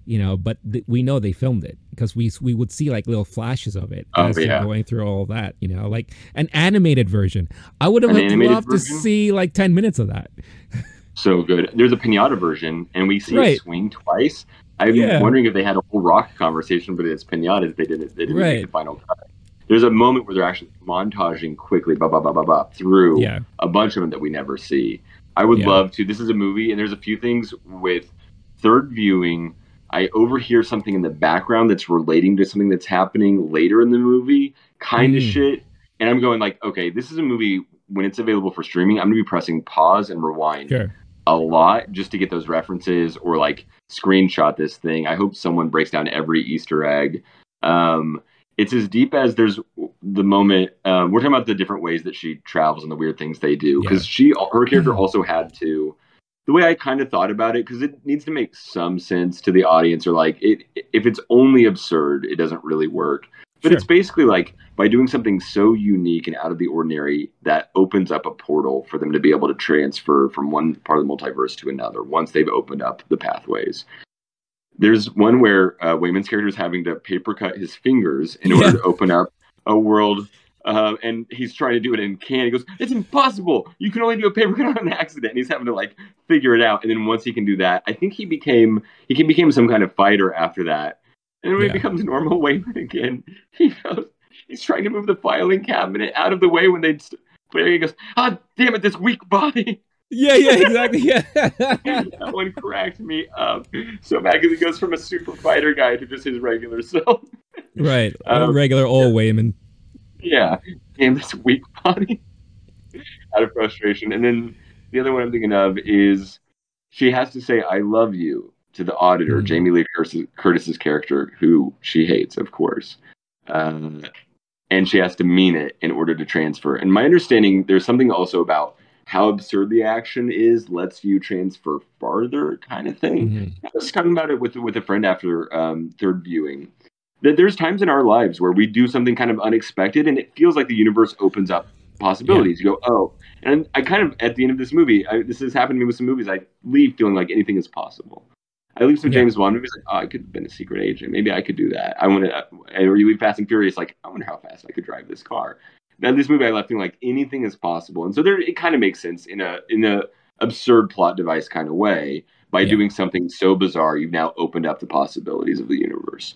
you know but th- we know they filmed it because we we would see like little flashes of it oh, as yeah. going through all that you know like an animated version i would have loved version? to see like 10 minutes of that so good there's a pinata version and we see right. it swing twice i'm yeah. wondering if they had a whole rock conversation but it's pinatas they didn't they didn't right. make the final cut there's a moment where they're actually montaging quickly blah, blah, blah, blah, blah, through yeah. a bunch of them that we never see i would love to this is a movie and there's a few things with third viewing I overhear something in the background that's relating to something that's happening later in the movie, kind of mm. shit. And I'm going like, okay, this is a movie when it's available for streaming. I'm gonna be pressing pause and rewind sure. a lot just to get those references or like screenshot this thing. I hope someone breaks down every Easter egg. Um, it's as deep as there's the moment. Um, we're talking about the different ways that she travels and the weird things they do because yeah. she, her character, also had to the way I kind of thought about it, because it needs to make some sense to the audience, or like it, if it's only absurd, it doesn't really work. But sure. it's basically like by doing something so unique and out of the ordinary that opens up a portal for them to be able to transfer from one part of the multiverse to another once they've opened up the pathways. There's one where uh, Waymond's character is having to paper cut his fingers in yeah. order to open up a world uh, and he's trying to do it in can. He goes, "It's impossible. You can only do a paper cut on an accident." And he's having to like figure it out. And then once he can do that, I think he became he can became some kind of fighter after that. And when yeah. he becomes normal Waymond again, he goes, he's trying to move the filing cabinet out of the way when they play. He goes, "Ah, oh, damn it, this weak body." Yeah, yeah, exactly. Yeah, that one cracked me up so bad because he goes from a super fighter guy to just his regular self. Right, um, regular old yeah. Waymond. Yeah, damn this weak body. out of frustration, and then the other one I'm thinking of is she has to say "I love you" to the auditor, mm-hmm. Jamie Lee Curtis's character, who she hates, of course. Uh, and she has to mean it in order to transfer. And my understanding, there's something also about how absurd the action is lets you transfer farther, kind of thing. Mm-hmm. I was talking about it with with a friend after um, third viewing. That there's times in our lives where we do something kind of unexpected, and it feels like the universe opens up possibilities. Yeah. You go, oh, and I kind of at the end of this movie, I, this has happened to me with some movies. I leave feeling like anything is possible. I leave some yeah. James Bond movies like, oh, I could have been a secret agent. Maybe I could do that. I want to. Or you leave Fast and Furious like, I wonder how fast I could drive this car. Now this movie, I left feeling like anything is possible, and so there it kind of makes sense in a in a absurd plot device kind of way by yeah. doing something so bizarre. You've now opened up the possibilities of the universe.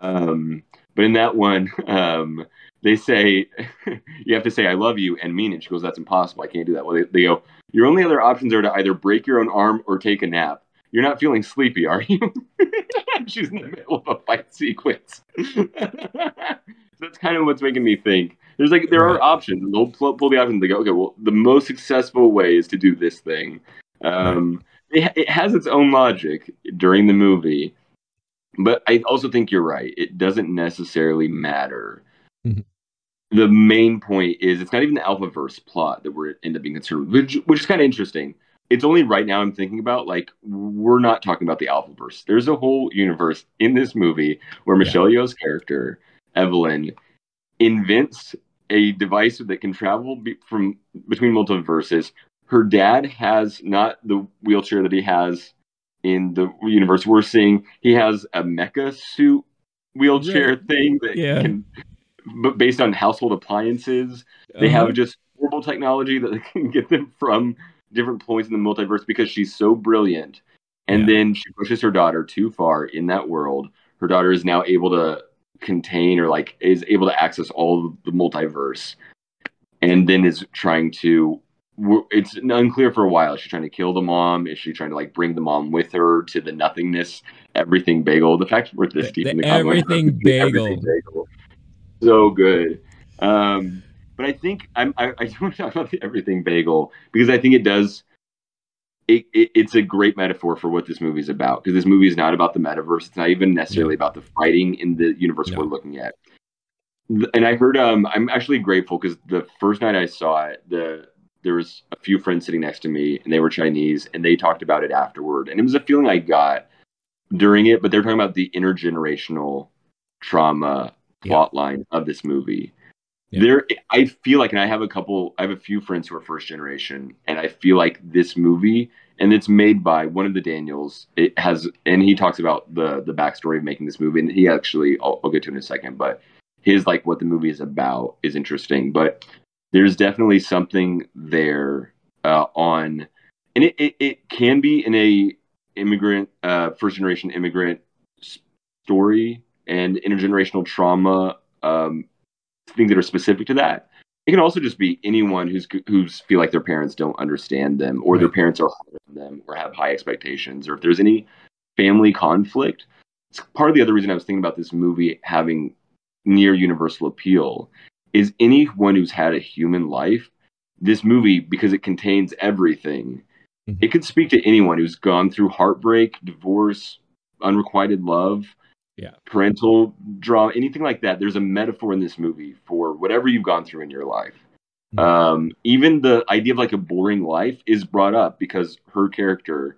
Um, but in that one, um, they say you have to say "I love you" and mean it. She goes, "That's impossible. I can't do that." Well, they, they go, "Your only other options are to either break your own arm or take a nap." You're not feeling sleepy, are you? She's in the middle of a fight sequence. That's kind of what's making me think. There's like there are options. They'll pull, pull the options. They go, okay, well, the most successful way is to do this thing. Um, it, it has its own logic during the movie, but I also think you're right. It doesn't necessarily matter. Mm-hmm the main point is it's not even the alphaverse plot that we're end up being concerned with, which, which is kind of interesting it's only right now I'm thinking about like we're not talking about the Alphaverse. There's a whole universe in this movie where Michelle yeah. Yeoh's character Evelyn invents a device that can travel be- from between multiverses. Her dad has not the wheelchair that he has in the universe we're seeing. He has a mecha suit wheelchair yeah. thing that yeah. can, but based on household appliances, they uh-huh. have just horrible technology that can get them from different points in the multiverse because she's so brilliant. And yeah. then she pushes her daughter too far in that world. Her daughter is now able to contain or like is able to access all the multiverse and then is trying to it's unclear for a while is she trying to kill the mom is she trying to like bring the mom with her to the nothingness everything bagel the fact we're this deep in the everything bagel. everything bagel so good um but I think I'm, I, I want to talk about the everything bagel because I think it does. It, it, it's a great metaphor for what this movie is about because this movie is not about the metaverse. It's not even necessarily about the fighting in the universe we're looking at. And I heard um, I'm actually grateful because the first night I saw it, the there was a few friends sitting next to me and they were Chinese and they talked about it afterward. And it was a feeling I got during it, but they're talking about the intergenerational trauma plot line of this movie yeah. There, I feel like, and I have a couple, I have a few friends who are first generation, and I feel like this movie, and it's made by one of the Daniels. It has, and he talks about the the backstory of making this movie, and he actually, I'll, I'll get to in a second, but his like what the movie is about is interesting. But there's definitely something there uh, on, and it, it, it can be in a immigrant, uh, first generation immigrant story and intergenerational trauma um, things that are specific to that. It can also just be anyone who's who's feel like their parents don't understand them, or right. their parents are hard on them, or have high expectations, or if there's any family conflict. It's part of the other reason I was thinking about this movie having near universal appeal is anyone who's had a human life. This movie, because it contains everything, mm-hmm. it could speak to anyone who's gone through heartbreak, divorce, unrequited love, yeah parental drama anything like that there's a metaphor in this movie for whatever you've gone through in your life mm-hmm. um, even the idea of like a boring life is brought up because her character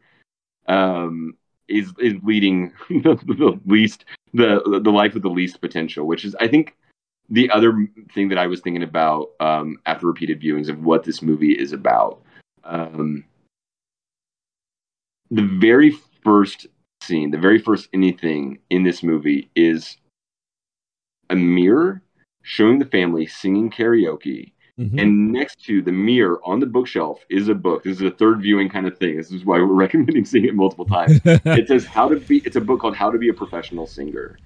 um, is is leading the, the least the the life with the least potential which is i think the other thing that i was thinking about um, after repeated viewings of what this movie is about um, the very first scene, the very first anything in this movie is a mirror showing the family singing karaoke. Mm-hmm. And next to the mirror on the bookshelf is a book. This is a third viewing kind of thing. This is why we're recommending seeing it multiple times. it says how to be. It's a book called How to Be a Professional Singer,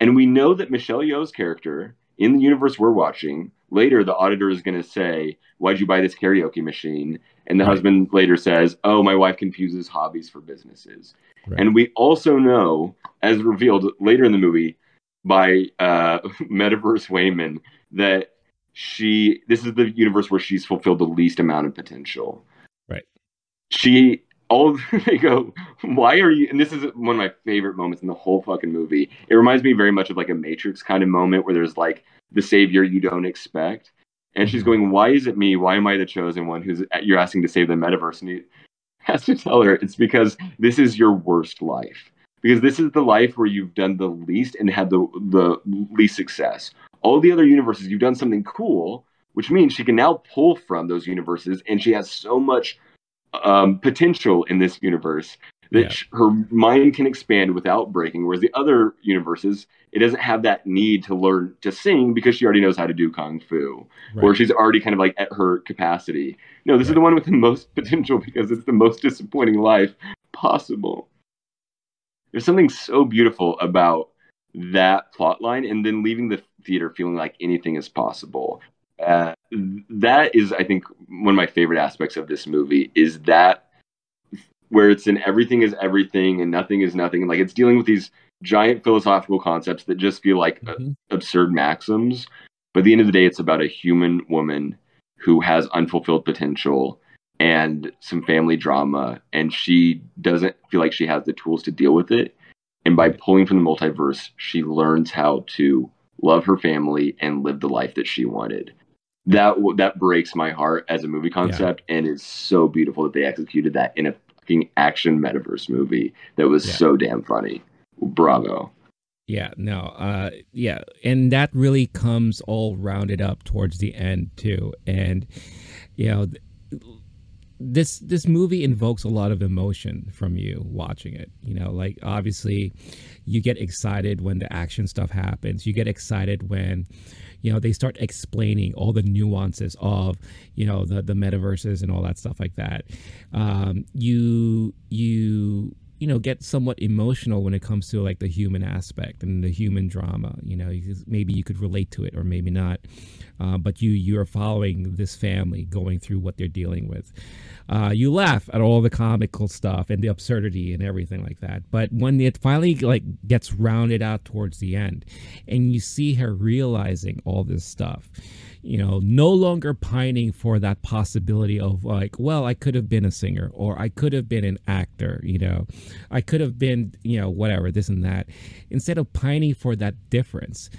and we know that Michelle Yeoh's character in the universe we're watching, later the auditor is going to say, Why'd you buy this karaoke machine? And the right. husband later says, Oh, my wife confuses hobbies for businesses. Right. And we also know, as revealed later in the movie by uh, Metaverse Waymond, that she this is the universe where she's fulfilled the least amount of potential. Right. She all they go, why are you? And this is one of my favorite moments in the whole fucking movie. It reminds me very much of like a Matrix kind of moment where there's like the savior you don't expect, and she's mm-hmm. going, "Why is it me? Why am I the chosen one who's you're asking to save the metaverse?" And he has to tell her it's because this is your worst life. Because this is the life where you've done the least and had the the least success. All the other universes, you've done something cool, which means she can now pull from those universes, and she has so much um, potential in this universe that yeah. her mind can expand without breaking. Whereas the other universes, it doesn't have that need to learn to sing because she already knows how to do kung fu, right. or she's already kind of like at her capacity. No, this right. is the one with the most potential because it's the most disappointing life possible. There's something so beautiful about that plot line, and then leaving the theater feeling like anything is possible. Uh, that is, I think, one of my favorite aspects of this movie is that where it's in everything is everything and nothing is nothing. And like it's dealing with these giant philosophical concepts that just feel like mm-hmm. absurd maxims. But at the end of the day, it's about a human woman who has unfulfilled potential and some family drama, and she doesn't feel like she has the tools to deal with it. And by pulling from the multiverse, she learns how to love her family and live the life that she wanted. That that breaks my heart as a movie concept, yeah. and it's so beautiful that they executed that in a fucking action metaverse movie that was yeah. so damn funny. Bravo. Yeah, no, uh, yeah, and that really comes all rounded up towards the end too, and you know, this this movie invokes a lot of emotion from you watching it. You know, like obviously, you get excited when the action stuff happens. You get excited when you know they start explaining all the nuances of you know the the metaverses and all that stuff like that um, you you you know get somewhat emotional when it comes to like the human aspect and the human drama you know maybe you could relate to it or maybe not uh, but you you're following this family going through what they're dealing with uh, you laugh at all the comical stuff and the absurdity and everything like that. But when it finally like gets rounded out towards the end, and you see her realizing all this stuff, you know, no longer pining for that possibility of like, well, I could have been a singer or I could have been an actor, you know, I could have been, you know, whatever, this and that. Instead of pining for that difference,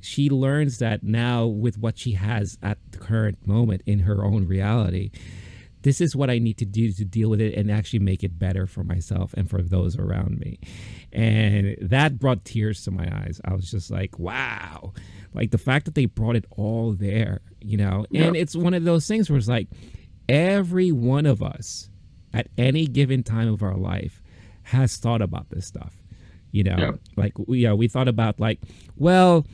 she learns that now with what she has at the current moment in her own reality this is what I need to do to deal with it and actually make it better for myself and for those around me. And that brought tears to my eyes. I was just like, wow. Like the fact that they brought it all there, you know? Yep. And it's one of those things where it's like every one of us at any given time of our life has thought about this stuff. You know, yep. like we, you we thought about like, well,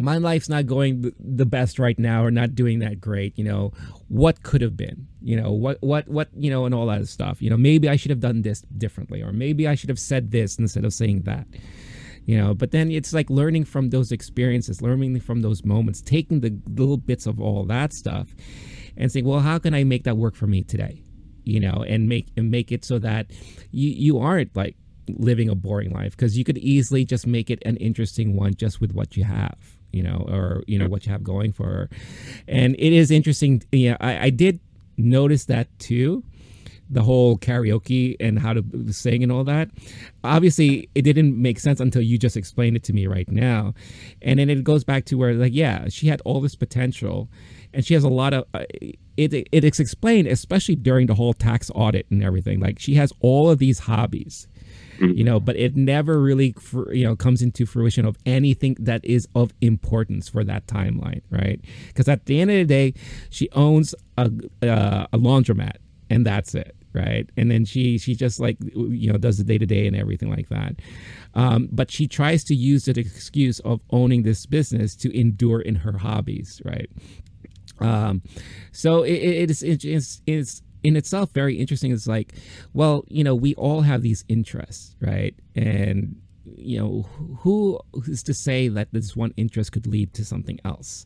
my life's not going the best right now or not doing that great you know. What could have been you know what what what you know and all that stuff you know. Maybe i should have done this differently or maybe i should have said this instead of saying that you know. But then it's like learning from those experiences learning from those moments taking the little bits of all that stuff and saying well how can i make that work for me today? You know and make and make it so that you you aren't like living a boring life because you could easily just make it an interesting one just with what you have you know, or you know what you have going for her. And it is interesting. Yeah, I, I did notice that too the whole karaoke and how to sing and all that. Obviously, it didn't make sense until you just explained it to me right now. And then it goes back to where, like, yeah, she had all this potential, and she has a lot of. Uh, it, it is explained, especially during the whole tax audit and everything. Like, she has all of these hobbies you know but it never really you know comes into fruition of anything that is of importance for that timeline right? Because at the end of the day she owns a, uh, a laundromat and that's it right? And then she she just like you know does the day to day and everything like that. Um, but she tries to use the excuse of owning this business to endure in her hobbies right? Um, so it, it is it's, it's in itself very interesting. is like, well, you know, we all have these interests, right? And you know, who is to say that this one interest could lead to something else?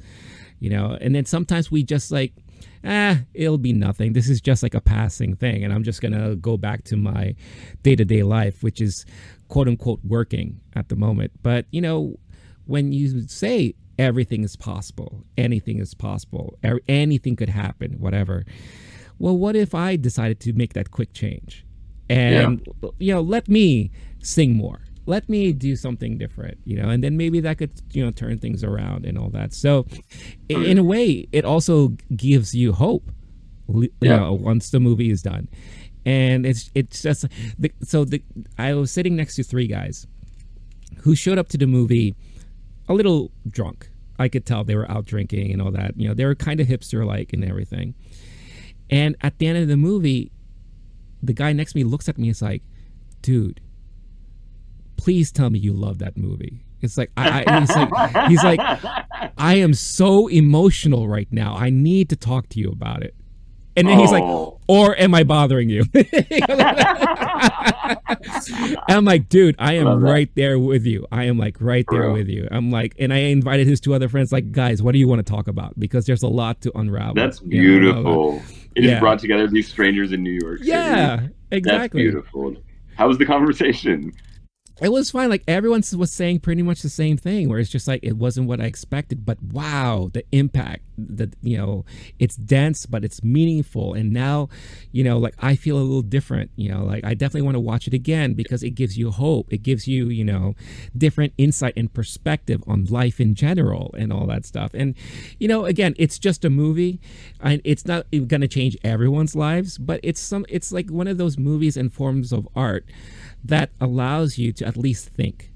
You know, and then sometimes we just like, ah, it'll be nothing. This is just like a passing thing. And I'm just to go back to my day to day life, which is quote unquote working at the moment. But, you know, when you say everything is possible, anything is possible, anything could happen, whatever. Well, what if I decided to make that quick change? And, yeah. you know, let me sing more. Let me do something different you know and then maybe that could you know turn things around and all that. So in a way it also gives you hope. You yeah. know once the movie is done. And it's it's just the, so the i was sitting next to three guys who showed up to the movie a little drunk. I could tell they were out drinking and all that you know they were kind of hipster like and everything and at the end of the movie the guy next to me looks at me and is like dude please tell me you love that movie. It's like I, I he's like he's like I am so emotional right now. I need to talk to you about it. And then oh. he's like, oh. or am I bothering you? I'm like, dude, I am right there with you. I am like right there with you. I'm like, and I invited his two other friends, like, guys, what do you want to talk about? Because there's a lot to unravel. That's beautiful. You know? It yeah. just brought together these strangers in New York City. Yeah, exactly. That's beautiful. How was the conversation? It was fine. Like everyone was saying pretty much the same thing, where it's just like it wasn't what I expected, but wow, the impact, that you know, it's dense, but it's meaningful. And now, you know, like I feel a little different. You know, like I definitely want to watch it again because it gives you hope. It gives you, you know, different insight and perspective on life in general and all that stuff. And you know, again, it's just a movie, and it's not going to change everyone's lives, but it's some. It's like one of those movies and forms of art that allows you to at least think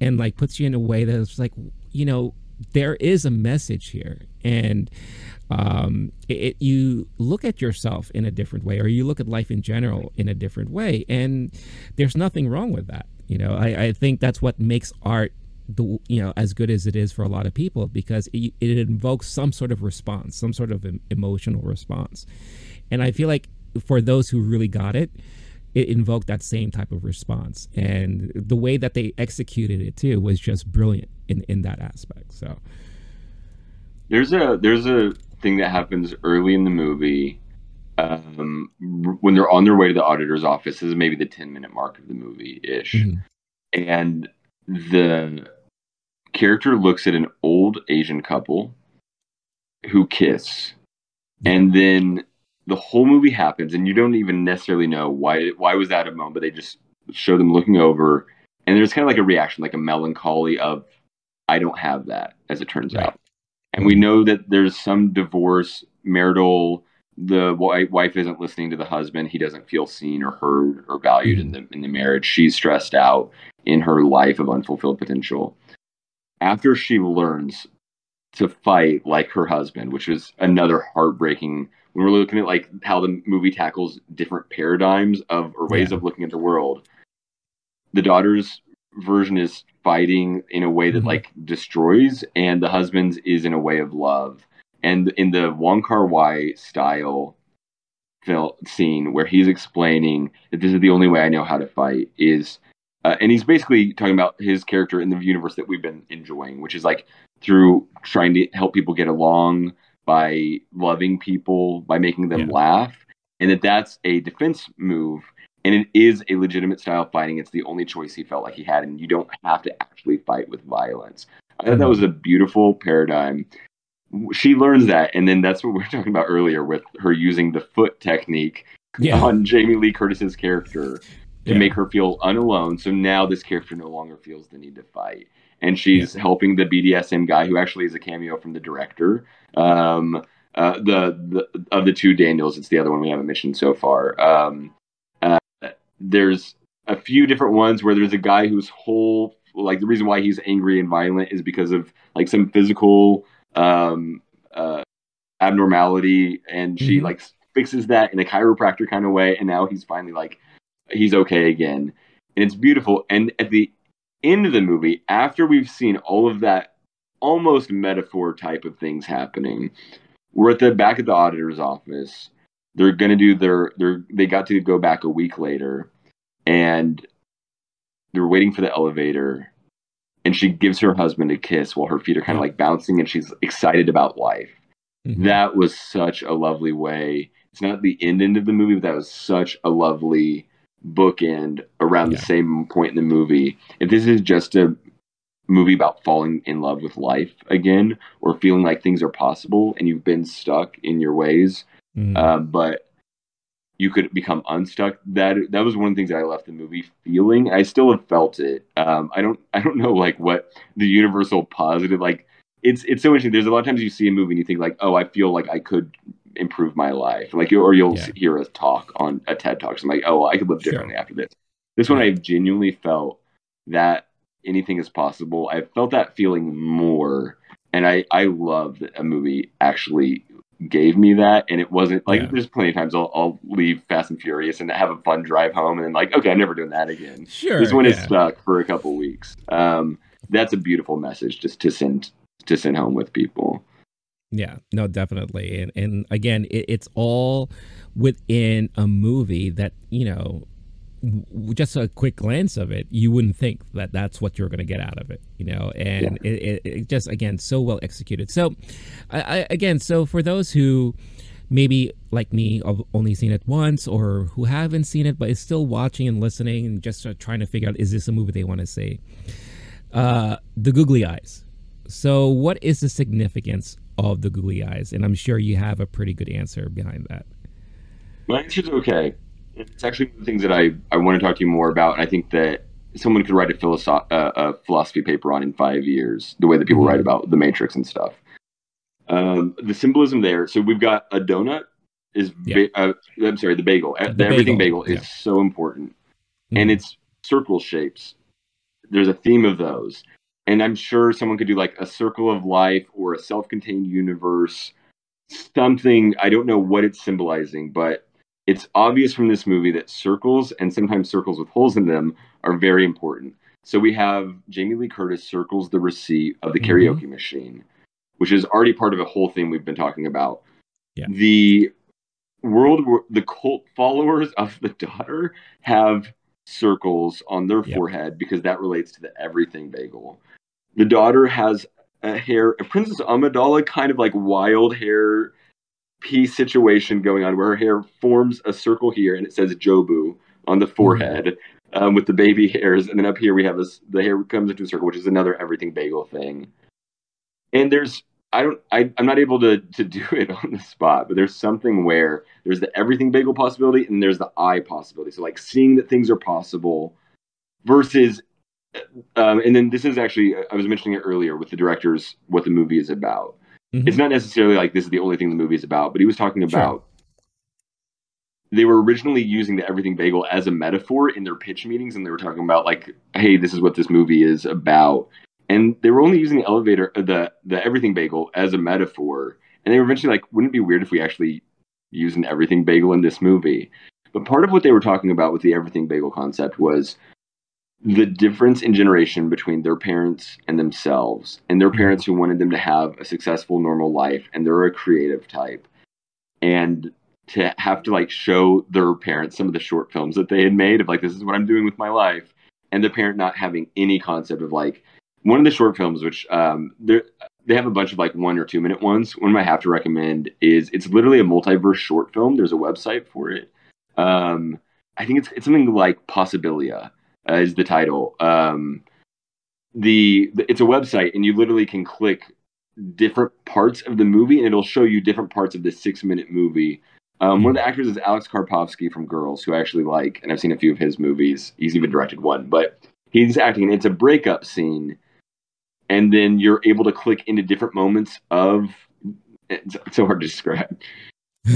and like puts you in a way that's like you know there is a message here. And um, it, it, you look at yourself in a different way or you look at life in general in a different way and there's nothing wrong with that you know? I, I think that's what makes art the you know as good as it is for a lot of people because it, it invokes some sort of response some sort of emotional response. And i feel like for those who really got it it invoked that same type of response. And the way that they executed it too was just brilliant in, in that aspect. So there's a there's a thing that happens early in the movie um, when they're on their way to the auditor's office. This is maybe the 10 minute mark of the movie ish. Mm-hmm. And the character looks at an old Asian couple who kiss. And then the whole movie happens and you don't even necessarily know why why was that a moment but they just show them looking over and there's kind of like a reaction like a melancholy of i don't have that as it turns right. out and we know that there's some divorce marital the wife isn't listening to the husband he doesn't feel seen or heard or valued in the in the marriage she's stressed out in her life of unfulfilled potential after she learns to fight like her husband which is another heartbreaking when we're looking at like how the movie tackles different paradigms of or ways yeah. of looking at the world the daughter's version is fighting in a way that mm-hmm. like destroys and the husband's is in a way of love and in the Wong Kar-wai style film scene where he's explaining that this is the only way I know how to fight is uh, and he's basically talking about his character in the universe that we've been enjoying which is like through trying to help people get along by loving people, by making them yeah. laugh, and that that's a defense move. And it is a legitimate style of fighting. It's the only choice he felt like he had, and you don't have to actually fight with violence. I thought that mm-hmm. was a beautiful paradigm. She learns that, and then that's what we were talking about earlier with her using the foot technique yeah. on Jamie Lee Curtis's character to yeah. make her feel unalone. So now this character no longer feels the need to fight and she's yeah. helping the BDSM guy who actually is a cameo from the director. Um, uh, the, the of the two Daniels, it's the other one we haven't mentioned so far. Um, uh, there's a few different ones where there's a guy whose whole like the reason why he's angry and violent is because of like some physical um, uh, abnormality, and mm-hmm. she like fixes that in a chiropractor kind of way, and now he's finally like he's okay again, and it's beautiful. And at the into the movie after we've seen all of that almost metaphor type of things happening. We're at the back of the auditor's office. They're gonna do their they they got to go back a week later, and they're waiting for the elevator and she gives her husband a kiss while her feet are kind of like bouncing and she's excited about life. Mm-hmm. That was such a lovely way. It's not the end end of the movie, but that was such a lovely bookend around yeah. the same point in the movie. If this is just a movie about falling in love with life again or feeling like things are possible and you've been stuck in your ways, mm-hmm. uh, but you could become unstuck. That that was one of the things that I left the movie feeling. I still have felt it. Um, I don't I don't know like what the universal positive like. It's it's so interesting. There's a lot of times you see a movie and you think like, oh, I feel like I could improve my life, like or you'll yeah. hear a talk on a TED talk. So I'm like, oh, well, I could live differently sure. after this. This one, I genuinely felt that anything is possible. I felt that feeling more, and I I love that a movie actually gave me that and it wasn't like yeah. there's plenty of times I'll, I'll leave fast and furious and have a fun drive home and then like okay i'm never doing that again sure this one yeah. is stuck for a couple weeks um that's a beautiful message just to send to send home with people yeah no definitely and and again it, it's all within a movie that you know just a quick glance of it, you wouldn't think that that's what you're going to get out of it, you know. And yeah. it, it, it, just again so well executed. So, I, I, again, so for those who maybe like me have only seen it once, or who haven't seen it but is still watching and listening and just trying to figure out is this a movie they want to see, uh, the googly eyes. So, what is the significance of the googly eyes? And I'm sure you have a pretty good answer behind that. My answer's okay it's actually one of the things that I, I want to talk to you more about. And I think that someone could write a, philosoph- uh, a philosophy paper on in five years, the way that people mm-hmm. write about the Matrix and stuff. Um, the symbolism there. So we've got a donut is, yeah. ba- uh, I'm sorry, the bagel. The, the everything bagel, bagel is yeah. so important, mm-hmm. and it's circle shapes. There's a theme of those, and I'm sure someone could do like a circle of life or a self-contained universe, something. I don't know what it's symbolizing, but it's obvious from this movie that circles and sometimes circles with holes in them are very important. So we have Jamie Lee Curtis circles the receipt of the mm-hmm. karaoke mm-hmm. machine, which is already part of a whole thing we've been talking about. Yeah. The world, the cult followers of the daughter have circles on their yep. forehead because that relates to the everything bagel. The daughter has a hair, a Princess Amidala kind of like wild hair piece situation going on where her hair forms a circle here and it says Jobu on the mm-hmm. forehead um, with the baby hairs. And then up here we have this, the hair comes into a circle, which is another everything bagel thing. And there's, I don't, I, I'm not able to, to do it on the spot, but there's something where there's the everything bagel possibility and there's the I possibility. So like seeing that things are possible versus um, and then this is actually I was mentioning it earlier with the directors what the movie is about. Mm-hmm. It's not necessarily like this is the only thing the movie is about, but he was talking about. Sure. They were originally using the Everything Bagel as a metaphor in their pitch meetings, and they were talking about like, "Hey, this is what this movie is about," and they were only using the elevator, uh, the the Everything Bagel as a metaphor, and they were eventually like, "Wouldn't it be weird if we actually used an Everything Bagel in this movie?" But part of what they were talking about with the Everything Bagel concept was the difference in generation between their parents and themselves and their parents who wanted them to have a successful normal life and they're a creative type. And to have to like show their parents some of the short films that they had made of like this is what i'm doing with my life and the parent not having any concept of like one of the short films which um they they have a bunch of like one or two minute ones. One i have to recommend is it's literally a multiverse short film. There's a website for it. Um i think it's, it's something like possibilia uh, is the title. Um, the, the it's a website, and you literally can click different parts of the movie, and it'll show you different parts of the six minute movie. Um, one of the actors is Alex Karpovsky from Girls, who I actually like, and I've seen a few of his movies. He's even directed one, but he's acting, it's a breakup scene, and then you're able to click into different moments of. It's so hard to describe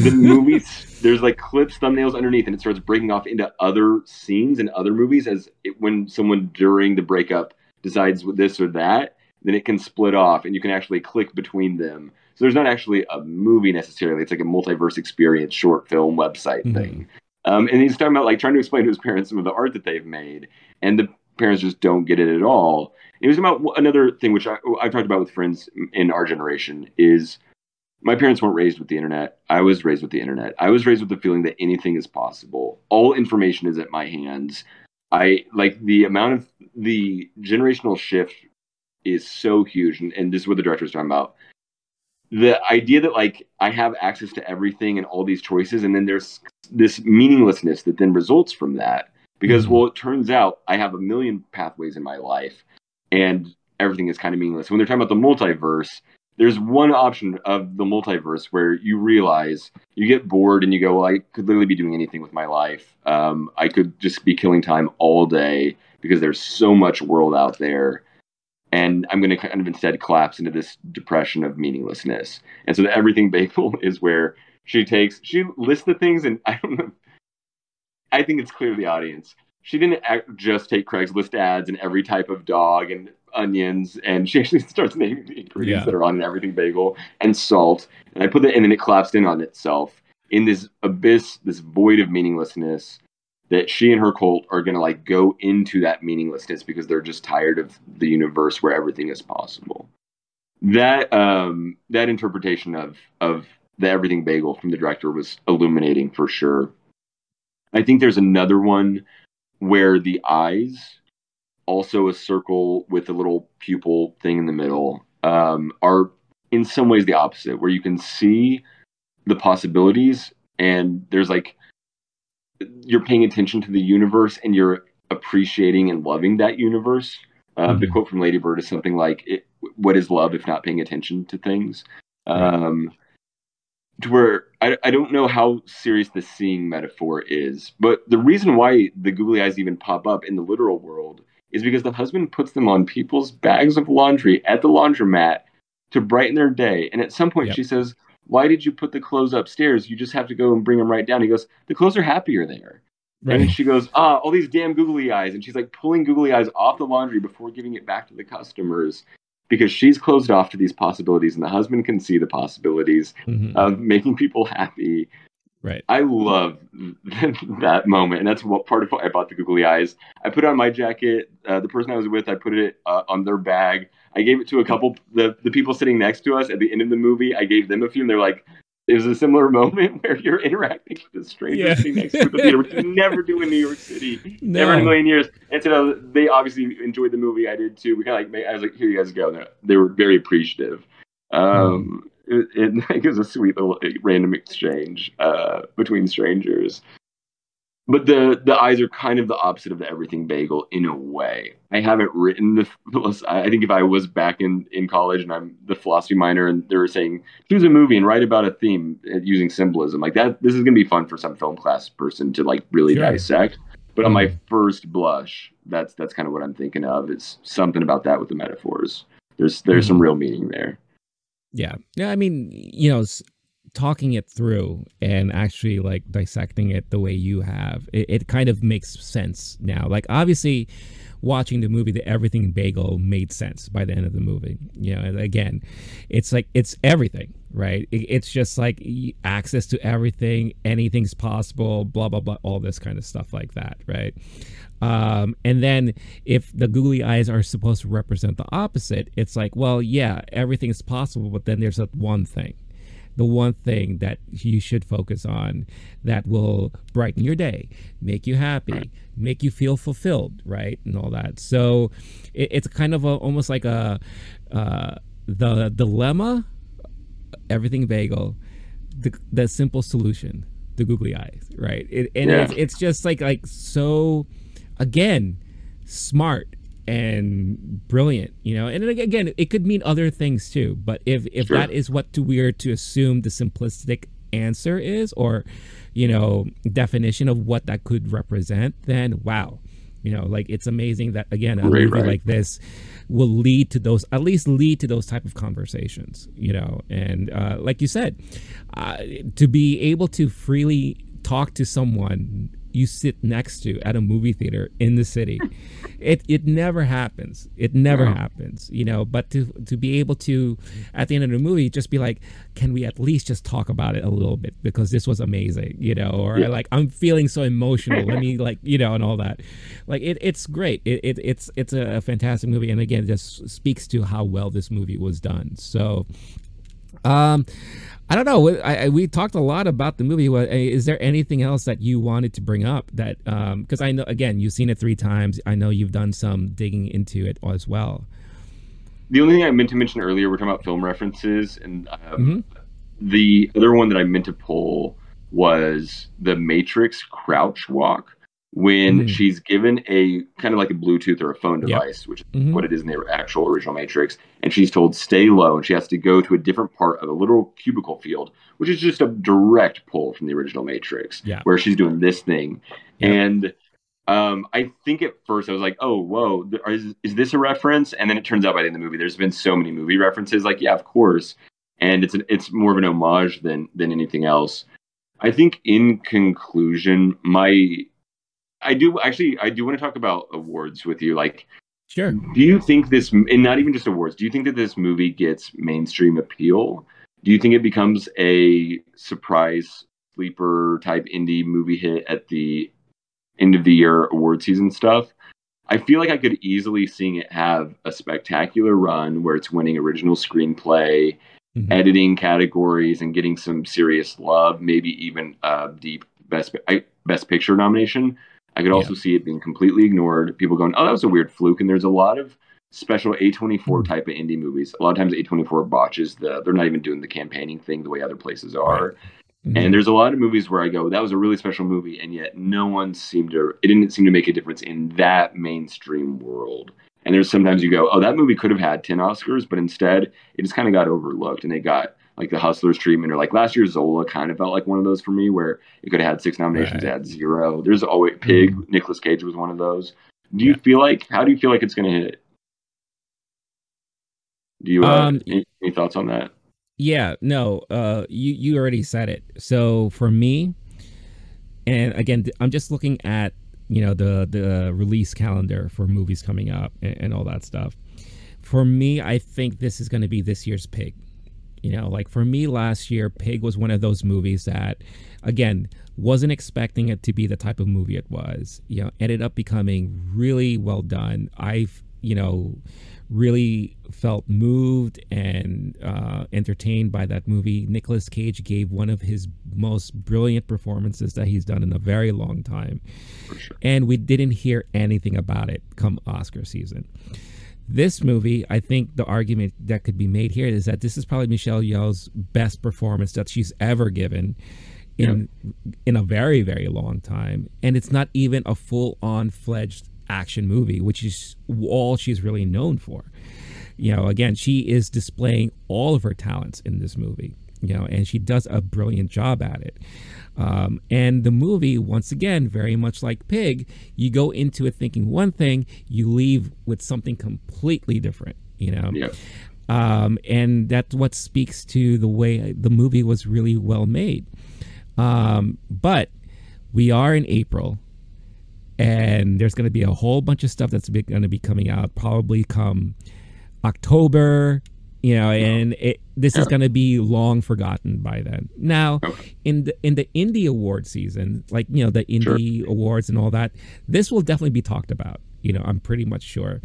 the movies there's like clips thumbnails underneath and it starts breaking off into other scenes and other movies as it, when someone during the breakup decides with this or that then it can split off and you can actually click between them. So there's not actually a movie necessarily. It's like a multiverse experience short film website mm-hmm. thing. Um, and he's talking about like trying to explain to his parents some of the art that they've made and the parents just don't get it at all. It was about another thing which I, i've talked about with friends in our generation is my parents weren't raised with the internet. I was raised with the internet. I was raised with the feeling that anything is possible. All information is at my hands. I like the amount of the generational shift is so huge, and, and this is what the director's talking about. The idea that like I have access to everything and all these choices, and then there's this meaninglessness that then results from that. Because Mhm. well, it turns out I have a million pathways in my life, and everything is kind of meaningless. When they're talking about the multiverse, there's one option of the multiverse where you realize you get bored and you go, well, I could literally be doing anything with my life. Um, I could just be killing time all day because there's so much world out there. And I'm going to kind of instead collapse into this depression of meaninglessness. And so the everything bagel is where she takes, she lists the things, and I don't know. I think it's clear to the audience. She didn't act, just take Craigslist ads and every type of dog and onions, and she actually starts naming the ingredients Yeah. that are on an everything bagel and salt. And I put it, and then it collapsed in on itself in this abyss, this void of meaninglessness. That she and her cult are gonna like go into that meaninglessness because they're just tired of the universe where everything is possible. That um that interpretation of of the everything bagel from the director was illuminating for sure. I think there's another one where the eyes, also a circle with a little pupil thing in the middle, um, are in some ways the opposite, where you can see the possibilities and there's like you're paying attention to the universe and you're appreciating and loving that universe. Uh, The Mhm. quote from Lady Bird is something like, it, "What is love if not paying attention to things?" Um, to where I, I don't know how serious the seeing metaphor is, but the reason why the googly eyes even pop up in the literal world is because the husband puts them on people's bags of laundry at the laundromat to brighten their day. And at some point, Yep. she says, Why did you put the clothes upstairs? You just have to go and bring them right down. He goes, The clothes are happier there. And she goes, Ah, all these damn googly eyes. And she's like pulling googly eyes off the laundry before giving it back to the customers because she's closed off to these possibilities and the husband can see the possibilities Mhm. of making people happy. right. I love that moment, and that's what part of why I bought the googly eyes. I put it on my jacket. Uh, the person I was with, I put it uh, on their bag. I gave it to a couple the the people sitting next to us at the end of the movie. I gave them a few, and they're like, "It was a similar moment where you're interacting with a stranger Yeah. sitting next to you the theater, which you never do in New York City, never in a million years." And so they obviously enjoyed the movie. I did too. We kind of like, I was like, "Here you guys go." And they're- were very appreciative. Um, it, it, it was a sweet little random exchange uh, between strangers. But the the eyes are kind of the opposite of the everything bagel in a way. I haven't written the I think if I was back in in college and I'm the philosophy minor and they were saying choose a movie and write about a theme uh, using symbolism like that, this is gonna be fun for some film class person to like really Sure. dissect. But on my Mhm. first blush, that's that's kind of what I'm thinking of. It's something about that with the metaphors. There's there's some Mhm. real meaning there. Yeah. Yeah. I mean, you know, talking it through and actually like dissecting it the way you have, it, it kind of makes sense now. Like, obviously, watching the movie, the Everything Bagel made sense by the end of the movie. You know, and again, it's like, it's everything, right? It, it's just like access to everything, anything's possible, blah, blah, blah, all this kind of stuff like that, right? Um, and then if the googly eyes are supposed to represent the opposite, it's like, well, yeah, everything is possible, but then there's that one thing, the one thing that you should focus on that will brighten your day, make you happy, make you feel fulfilled, right, and all that. So it, it's kind of a, almost like a uh, the dilemma, everything bagel, the the simple solution, the googly eyes, right? It, and Yeah. it's, it's just like like so again smart and brilliant you know and again it could mean other things too but if if Sure. that is what we're to assume the simplistic answer is or you know definition of what that could represent then wow you know like it's amazing that again a Right, movie right. like this will lead to those at least lead to those type of conversations you know and uh, like you said uh, to be able to freely talk to someone you sit next to at a movie theater in the city. It it never happens. It never No. happens you know but to to be able to at the end of the movie just be like can we at least just talk about it a little bit? Because this was amazing you know or Yeah. like i'm feeling so emotional. Let me like you know and all that. Like it, it's great. It, it it's it's a fantastic movie and again it just speaks to how well this movie was done. So um I don't know. I, I, we talked a lot about the movie. Is there anything else that you wanted to bring up that? Because um, I know, again, you've seen it three times. I know you've done some digging into it as well. The only thing I meant to mention earlier, we're talking about film references, and um, mm-hmm. the other one that I meant to pull was the Matrix crouch walk when mm-hmm. she's given a kind of like a Bluetooth or a phone device, yep. which is mm-hmm. what it is in the actual original Matrix, and she's told stay low, and she has to go to a different part of a literal cubicle field, which is just a direct pull from the original Matrix, yeah. where she's doing this thing, yep. and um, I think at first I was like, oh, whoa, is, is this a reference? And then it turns out by the end of the movie, there's been so many movie references, like yeah, of course, and it's an, it's more of an homage than than anything else. I think in conclusion, my I do actually I do want to talk about awards with you. Like, sure. Do you think this, and not even just awards? Do you think that this movie gets mainstream appeal? Do you think it becomes a surprise sleeper type indie movie hit at the end of the year award season stuff? I feel like I could easily seeing it have a spectacular run where it's winning original screenplay, mm-hmm. editing categories, and getting some serious love, maybe even a deep best best picture nomination. I could also yeah. see it being completely ignored. People going, "Oh, that was a weird fluke." And there's a lot of special A24 mm-hmm. type of indie movies. A lot of times A24 botches the they're not even doing the campaigning thing the way other places are. Right. Mm-hmm. And there's a lot of movies where I go, that was a really special movie, and yet no one seemed to it didn't seem to make a difference in that mainstream world. And there's sometimes you go, oh, that movie could have had 10 Oscars, but instead it just kind of got overlooked and it got like the Hustlers treatment, or like last year Zola kind of felt like one of those for me, where it could have had six nominations, right. had zero. There's always Pig. Mm-hmm. Nicolas Cage was one of those. Do you yeah. feel like? How do you feel like it's going to hit? Do you uh, um, any, any, thoughts on that? Yeah, no. Uh, you you already said it. So for me, and again, I'm just looking at you know the the release calendar for movies coming up and, and all that stuff. For me, I think this is going to be this year's Pig. You know, like for me last year, Pig was one of those movies that, again, wasn't expecting it to be the type of movie it was. You know, ended up becoming really well done. I've, you know, really felt moved and uh, entertained by that movie. Nicolas Cage gave one of his most brilliant performances that he's done in a very long time. Sure. And we didn't hear anything about it come Oscar season. This movie, I think the argument that could be made here is that this is probably Michelle Yeoh's best performance that she's ever given in yeah. in a very very long time, and it's not even a full on fledged action movie, which is all she's really known for. You know, again, she is displaying all of her talents in this movie. You know, and she does a brilliant job at it. Um, and the movie, once again, very much like Pig, you go into it thinking one thing, you leave with something completely different, you know? Yeah. Um, and that's what speaks to the way the movie was really well made. Um, but we are in April, and there's going to be a whole bunch of stuff that's going to be coming out probably come October, you know, and it, this is going to be long forgotten by then. Now, okay. in the in the indie award season, like you know the indie sure. awards and all that, this will definitely be talked about. You know, I'm pretty much sure.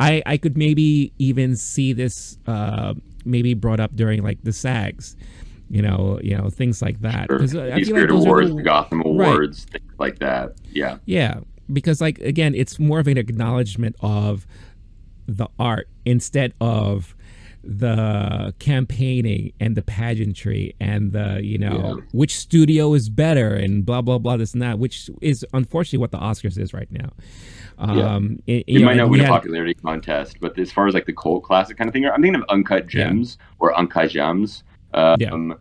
I I could maybe even see this uh, maybe brought up during like the SAGs. You know, you know things like that. Sure. Like awards, the, Gotham Awards, right. things like that. Yeah, yeah. Because like again, it's more of an acknowledgement of the art instead of the campaigning and the pageantry and the you know yeah. which studio is better and blah blah blah this and that which is unfortunately what the oscars is right now um yeah. it, you, you might know, not win a popularity contest but as far as like the cult classic kind of thing i'm thinking of uncut gems yeah. or uncut gems um, yeah.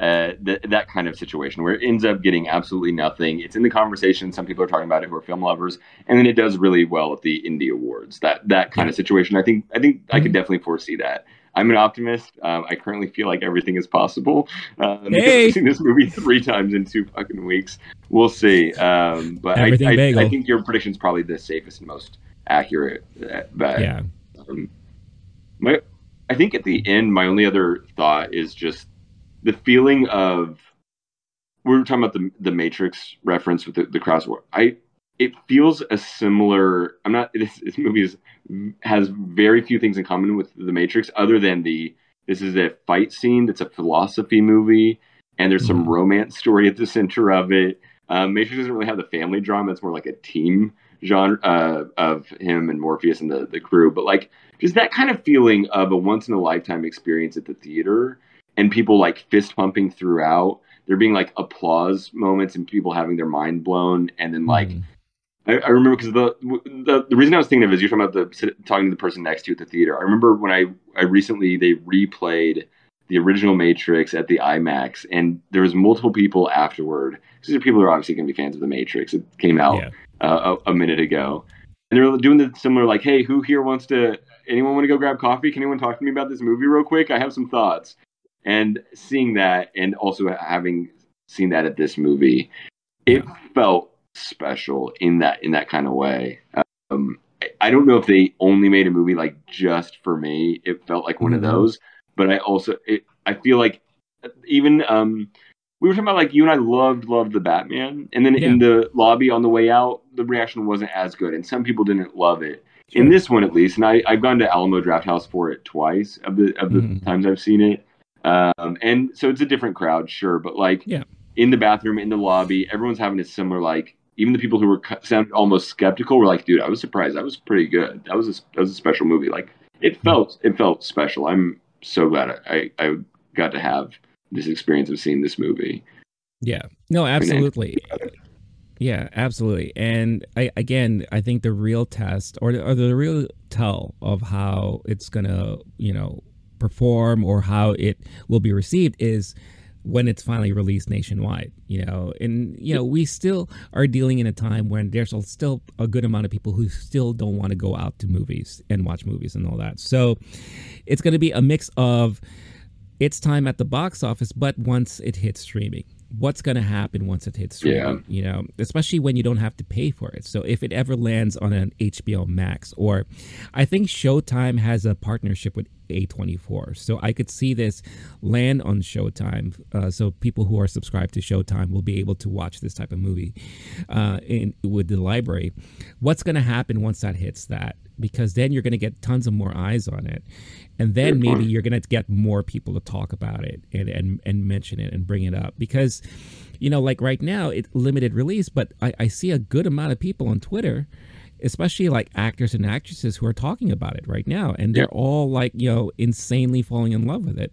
Uh, th- that kind of situation where it ends up getting absolutely nothing. It's in the conversation. Some people are talking about it who are film lovers, and then it does really well at the indie awards. That that kind yeah. of situation. I think I think mm-hmm. I could mm-hmm. definitely foresee that. I'm an optimist. Um, I currently feel like everything is possible. Um, hey. I've seen this movie three times in two fucking weeks. We'll see. Um, but I, I, I, think your prediction is probably the safest and most accurate uh, bet. Yeah. Um, my, I think at the end, my only other thought is just the feeling of we were talking about the the Matrix reference with the, the crouch walk. I it feels a similar. I'm not. This, this movie is, has very few things in common with the Matrix, other than the This is a fight scene that's a philosophy movie, and there's some Mhm. romance story at the center of it. Um, Matrix doesn't really have the family drama; it's more like a team genre uh, of him and Morpheus and the the crew. But like, just that kind of feeling of a once in a lifetime experience at the theater, and people like fist pumping throughout. There being like applause moments and people having their mind blown, and then like Mhm. I, I remember because the, the the reason I was thinking of is you're talking about the talking to the person next to you at the theater. I remember when I I recently they replayed the original Matrix at the IMAX, and there was multiple people afterward. These are people who are obviously going to be fans of the Matrix. It came out Yeah. uh, a, a minute ago, and they're doing the similar like, "Hey, who here wants to? Anyone want to go grab coffee? Can anyone talk to me about this movie real quick? I have some thoughts." And seeing that, and also having seen that at this movie, it felt special in that in that kind of way. Um, I- don't know if they only made a movie like just for me. It felt like one of those, but I also it, I feel like even um, we were talking about like you and I loved loved the Batman, and then in the lobby on the way out, the reaction wasn't as good, and some people didn't love it. In this one, at least, and I, I've gone to Alamo Drafthouse for it twice of the of the Mhm. times I've seen it, um, and so it's a different crowd, sure, but like Yeah. in the bathroom, in the lobby, everyone's having a similar like. Even the people who were sounded almost skeptical were like, "Dude, I was surprised. That was pretty good. That was a, that was a special movie. Like, it hmm. felt it felt special. I'm so glad I, I got to have this experience of seeing this movie. Yeah. No, absolutely. Yeah, absolutely. And I again, I think the real test or the, or the real tell of how it's going to, you know, perform or how it will be received is when it's finally released nationwide, you know. And you know, we still are dealing in a time when there's still a good amount of people who still don't want to go out to movies and watch movies and all that. So it's going to be a mix of its time at the box office, but once it hits streaming, what's going to happen once it hits streaming? You know, especially when you don't have to pay for it. So if it ever lands on an HBO Max, or I think Showtime has a partnership with A24, so I could see this land on Showtime. Uh, so people who are subscribed to Showtime will be able to watch this type of movie uh, in with the library. What's going to happen once that hits that? Because then you're going to get tons of more eyes on it, and then maybe you're going to get more people to talk about it and, and and mention it and bring it up because you know like right now it's limited release but I, I see a good amount of people on twitter especially like actors and actresses who are talking about it right now and they're all like you know insanely falling in love with it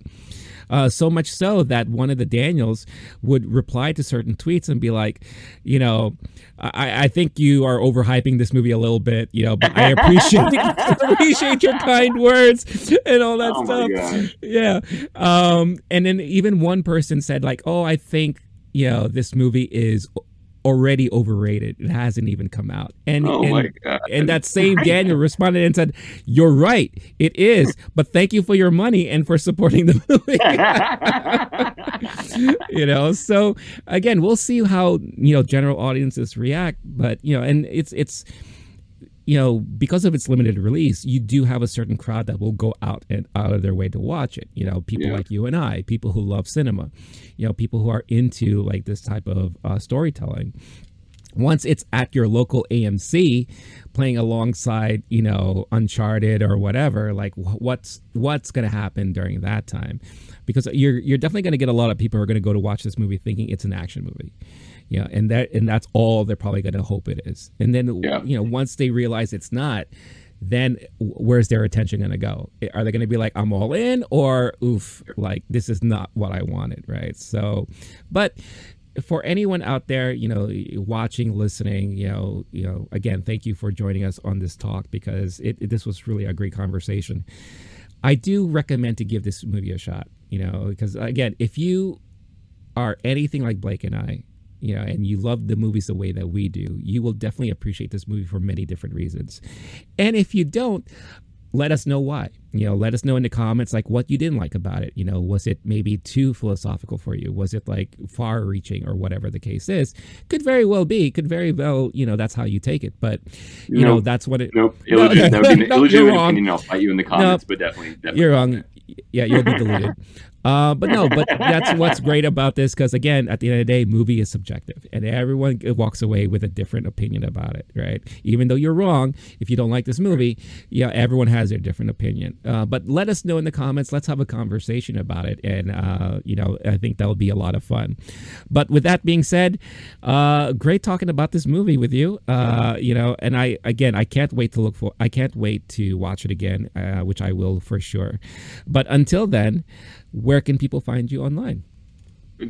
uh, so much so that one of the Daniels would reply to certain tweets and be like, you know, I, I think you are overhyping this movie a little bit, you know, but I appreciate appreciate your kind words and all that Oh stuff. Yeah. Um, and then even one person said like, oh, I think you know this movie is already overrated. It hasn't even come out. And Oh and, my god. and that same Daniel responded and said, "You're right. It is, but thank you for your money and for supporting the movie." you know, so again, we'll see how you know general audiences react, but you know, and it's it's you know because of its limited release, you do have a certain crowd that will go out and out of their way to watch it. You know, people Yeah. like you and I, people who love cinema, you know, people who are into like this type of uh, storytelling once it's at your local AMC playing alongside, you know, Uncharted or whatever, like what's what's going to happen during that time? Because you're you're definitely going to get a lot of people who are going to go to watch this movie thinking it's an action movie. Yeah, and that and that's all they're probably going to hope it is. And then Yeah. you know, once they realize it's not, then where's their attention going to go? Are they going to be like I'm all in or oof, like this is not what I wanted, right? So, but for anyone out there, you know, watching, listening, you know, you know, again, thank you for joining us on this talk because it, it- this was really a great conversation. I do recommend to give this movie a shot, you know, because again, if you are anything like Blake and I, you know, and you love the movies the way that we do, you will definitely appreciate this movie for many different reasons. And if you don't, let us know why. You know, let us know in the comments like what you didn't like about it. You know, was it maybe too philosophical for you? Was it like far reaching or whatever the case is? Could very well be. Could very well, you know, that's how you take it. But you know, that's what it. Nope. No, Illegit- that would be an no, you're illegitimate wrong. opinion. I'll fight you in the comments, but definitely, definitely. You're wrong. Yeah, you'll be deleted. Uh, but no, but that's what's great about this because again, at the end of the day, movie is subjective, and everyone walks away with a different opinion about it, right? Even though you're wrong, if you don't like this movie, yeah, everyone has their different opinion. Uh, but let us know in the comments. Let's have a conversation about it, and uh, you know, I think that'll be a lot of fun. But with that being said, uh, great talking about this movie with you. Uh, you know, and I again, I can't wait to look for. I can't wait to watch it again, uh, which I will for sure. But until then where can people find you online?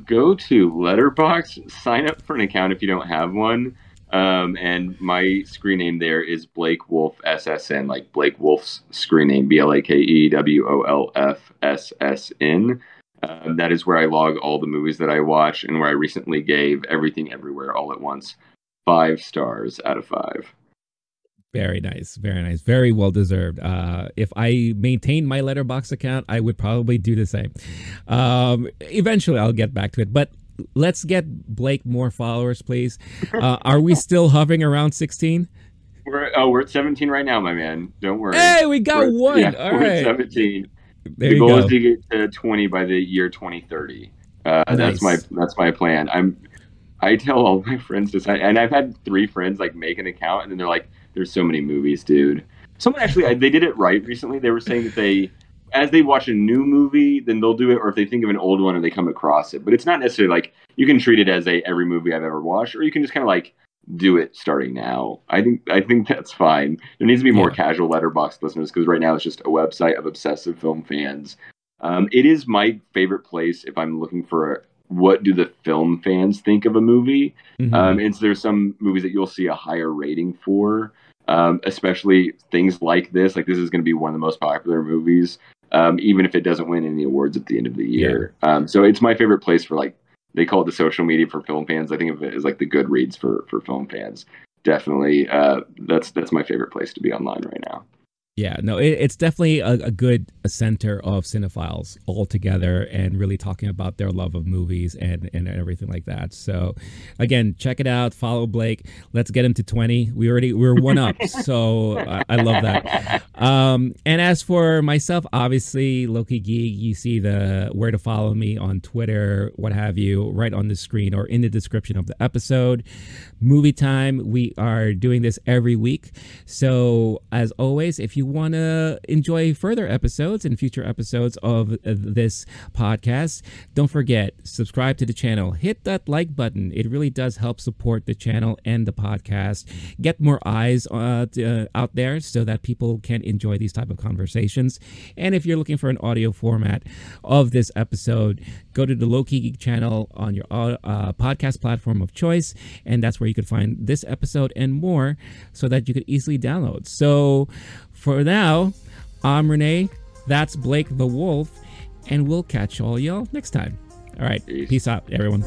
Go to Letterboxd, sign up for an account if you don't have one. Um, and my screen name there is Blake Wolf SSN, like Blake Wolf's screen name, B L A K E W O L F S S N. Uh, that is where I log all the movies that I watch and where I recently gave Everything Everywhere All at Once five stars out of five. Very nice, very nice, very well deserved. Uh, if I maintained my Letterboxd account, I would probably do the same. Um, eventually, I'll get back to it, but let's get Blake more followers, please. Uh, are we still hovering around sixteen? We're oh, we're at seventeen right now, my man. Don't worry. Hey, we got we're, one. Yeah, All we're right. seventeen. There the goal go. is to get to twenty by the year twenty thirty. Uh, nice. That's my that's my plan. I'm. I tell all my friends this, and I've had three friends like make an account, and then they're like there's so many movies, dude. Someone actually, they did it right recently. They were saying that they, as they watch a new movie, then they'll do it, or if they think of an old one and they come across it. But it's not necessarily like you can treat it as a every movie I've ever watched, or you can just kind of like do it starting now. I think I think that's fine. There needs to be more yeah. casual Letterboxd listeners because right now it's just a website of obsessive film fans. Um, it is my favorite place if I'm looking for a, what do the film fans think of a movie. Mm-hmm. Um, and so there's some movies that you'll see a higher rating for um, especially things like this. Like this is going to be one of the most popular movies, um, even if it doesn't win any awards at the end of the year. Yeah. Um, so it's my favorite place for like they call it the social media for film fans. I think of it as like the Goodreads for for film fans. Definitely, uh, that's that's my favorite place to be online right now. Yeah, no, it, it's definitely a, a good a center of cinephiles all together and really talking about their love of movies and, and everything like that. So, again, check it out. Follow Blake. Let's get him to 20. We already, we're one up. so, I, I, love that. Um, and as for myself, obviously, Loki Geek, you see the where to follow me on Twitter, what have you, right on the screen or in the description of the episode. Movie time, we are doing this every week. So, as always, if you want to enjoy further episodes and future episodes of this podcast, don't forget subscribe to the channel. Hit that like button. It really does help support the channel and the podcast. Get more eyes uh, uh, out there so that people can enjoy these type of conversations. And if you're looking for an audio format of this episode, go to the Loki Geek channel on your uh, podcast platform of choice, and that's where you can find this episode and more, so that you could easily download. So for now, I'm Renee. That's Blake the Wolf, and we'll catch all y'all next time. All right, peace, peace out, everyone.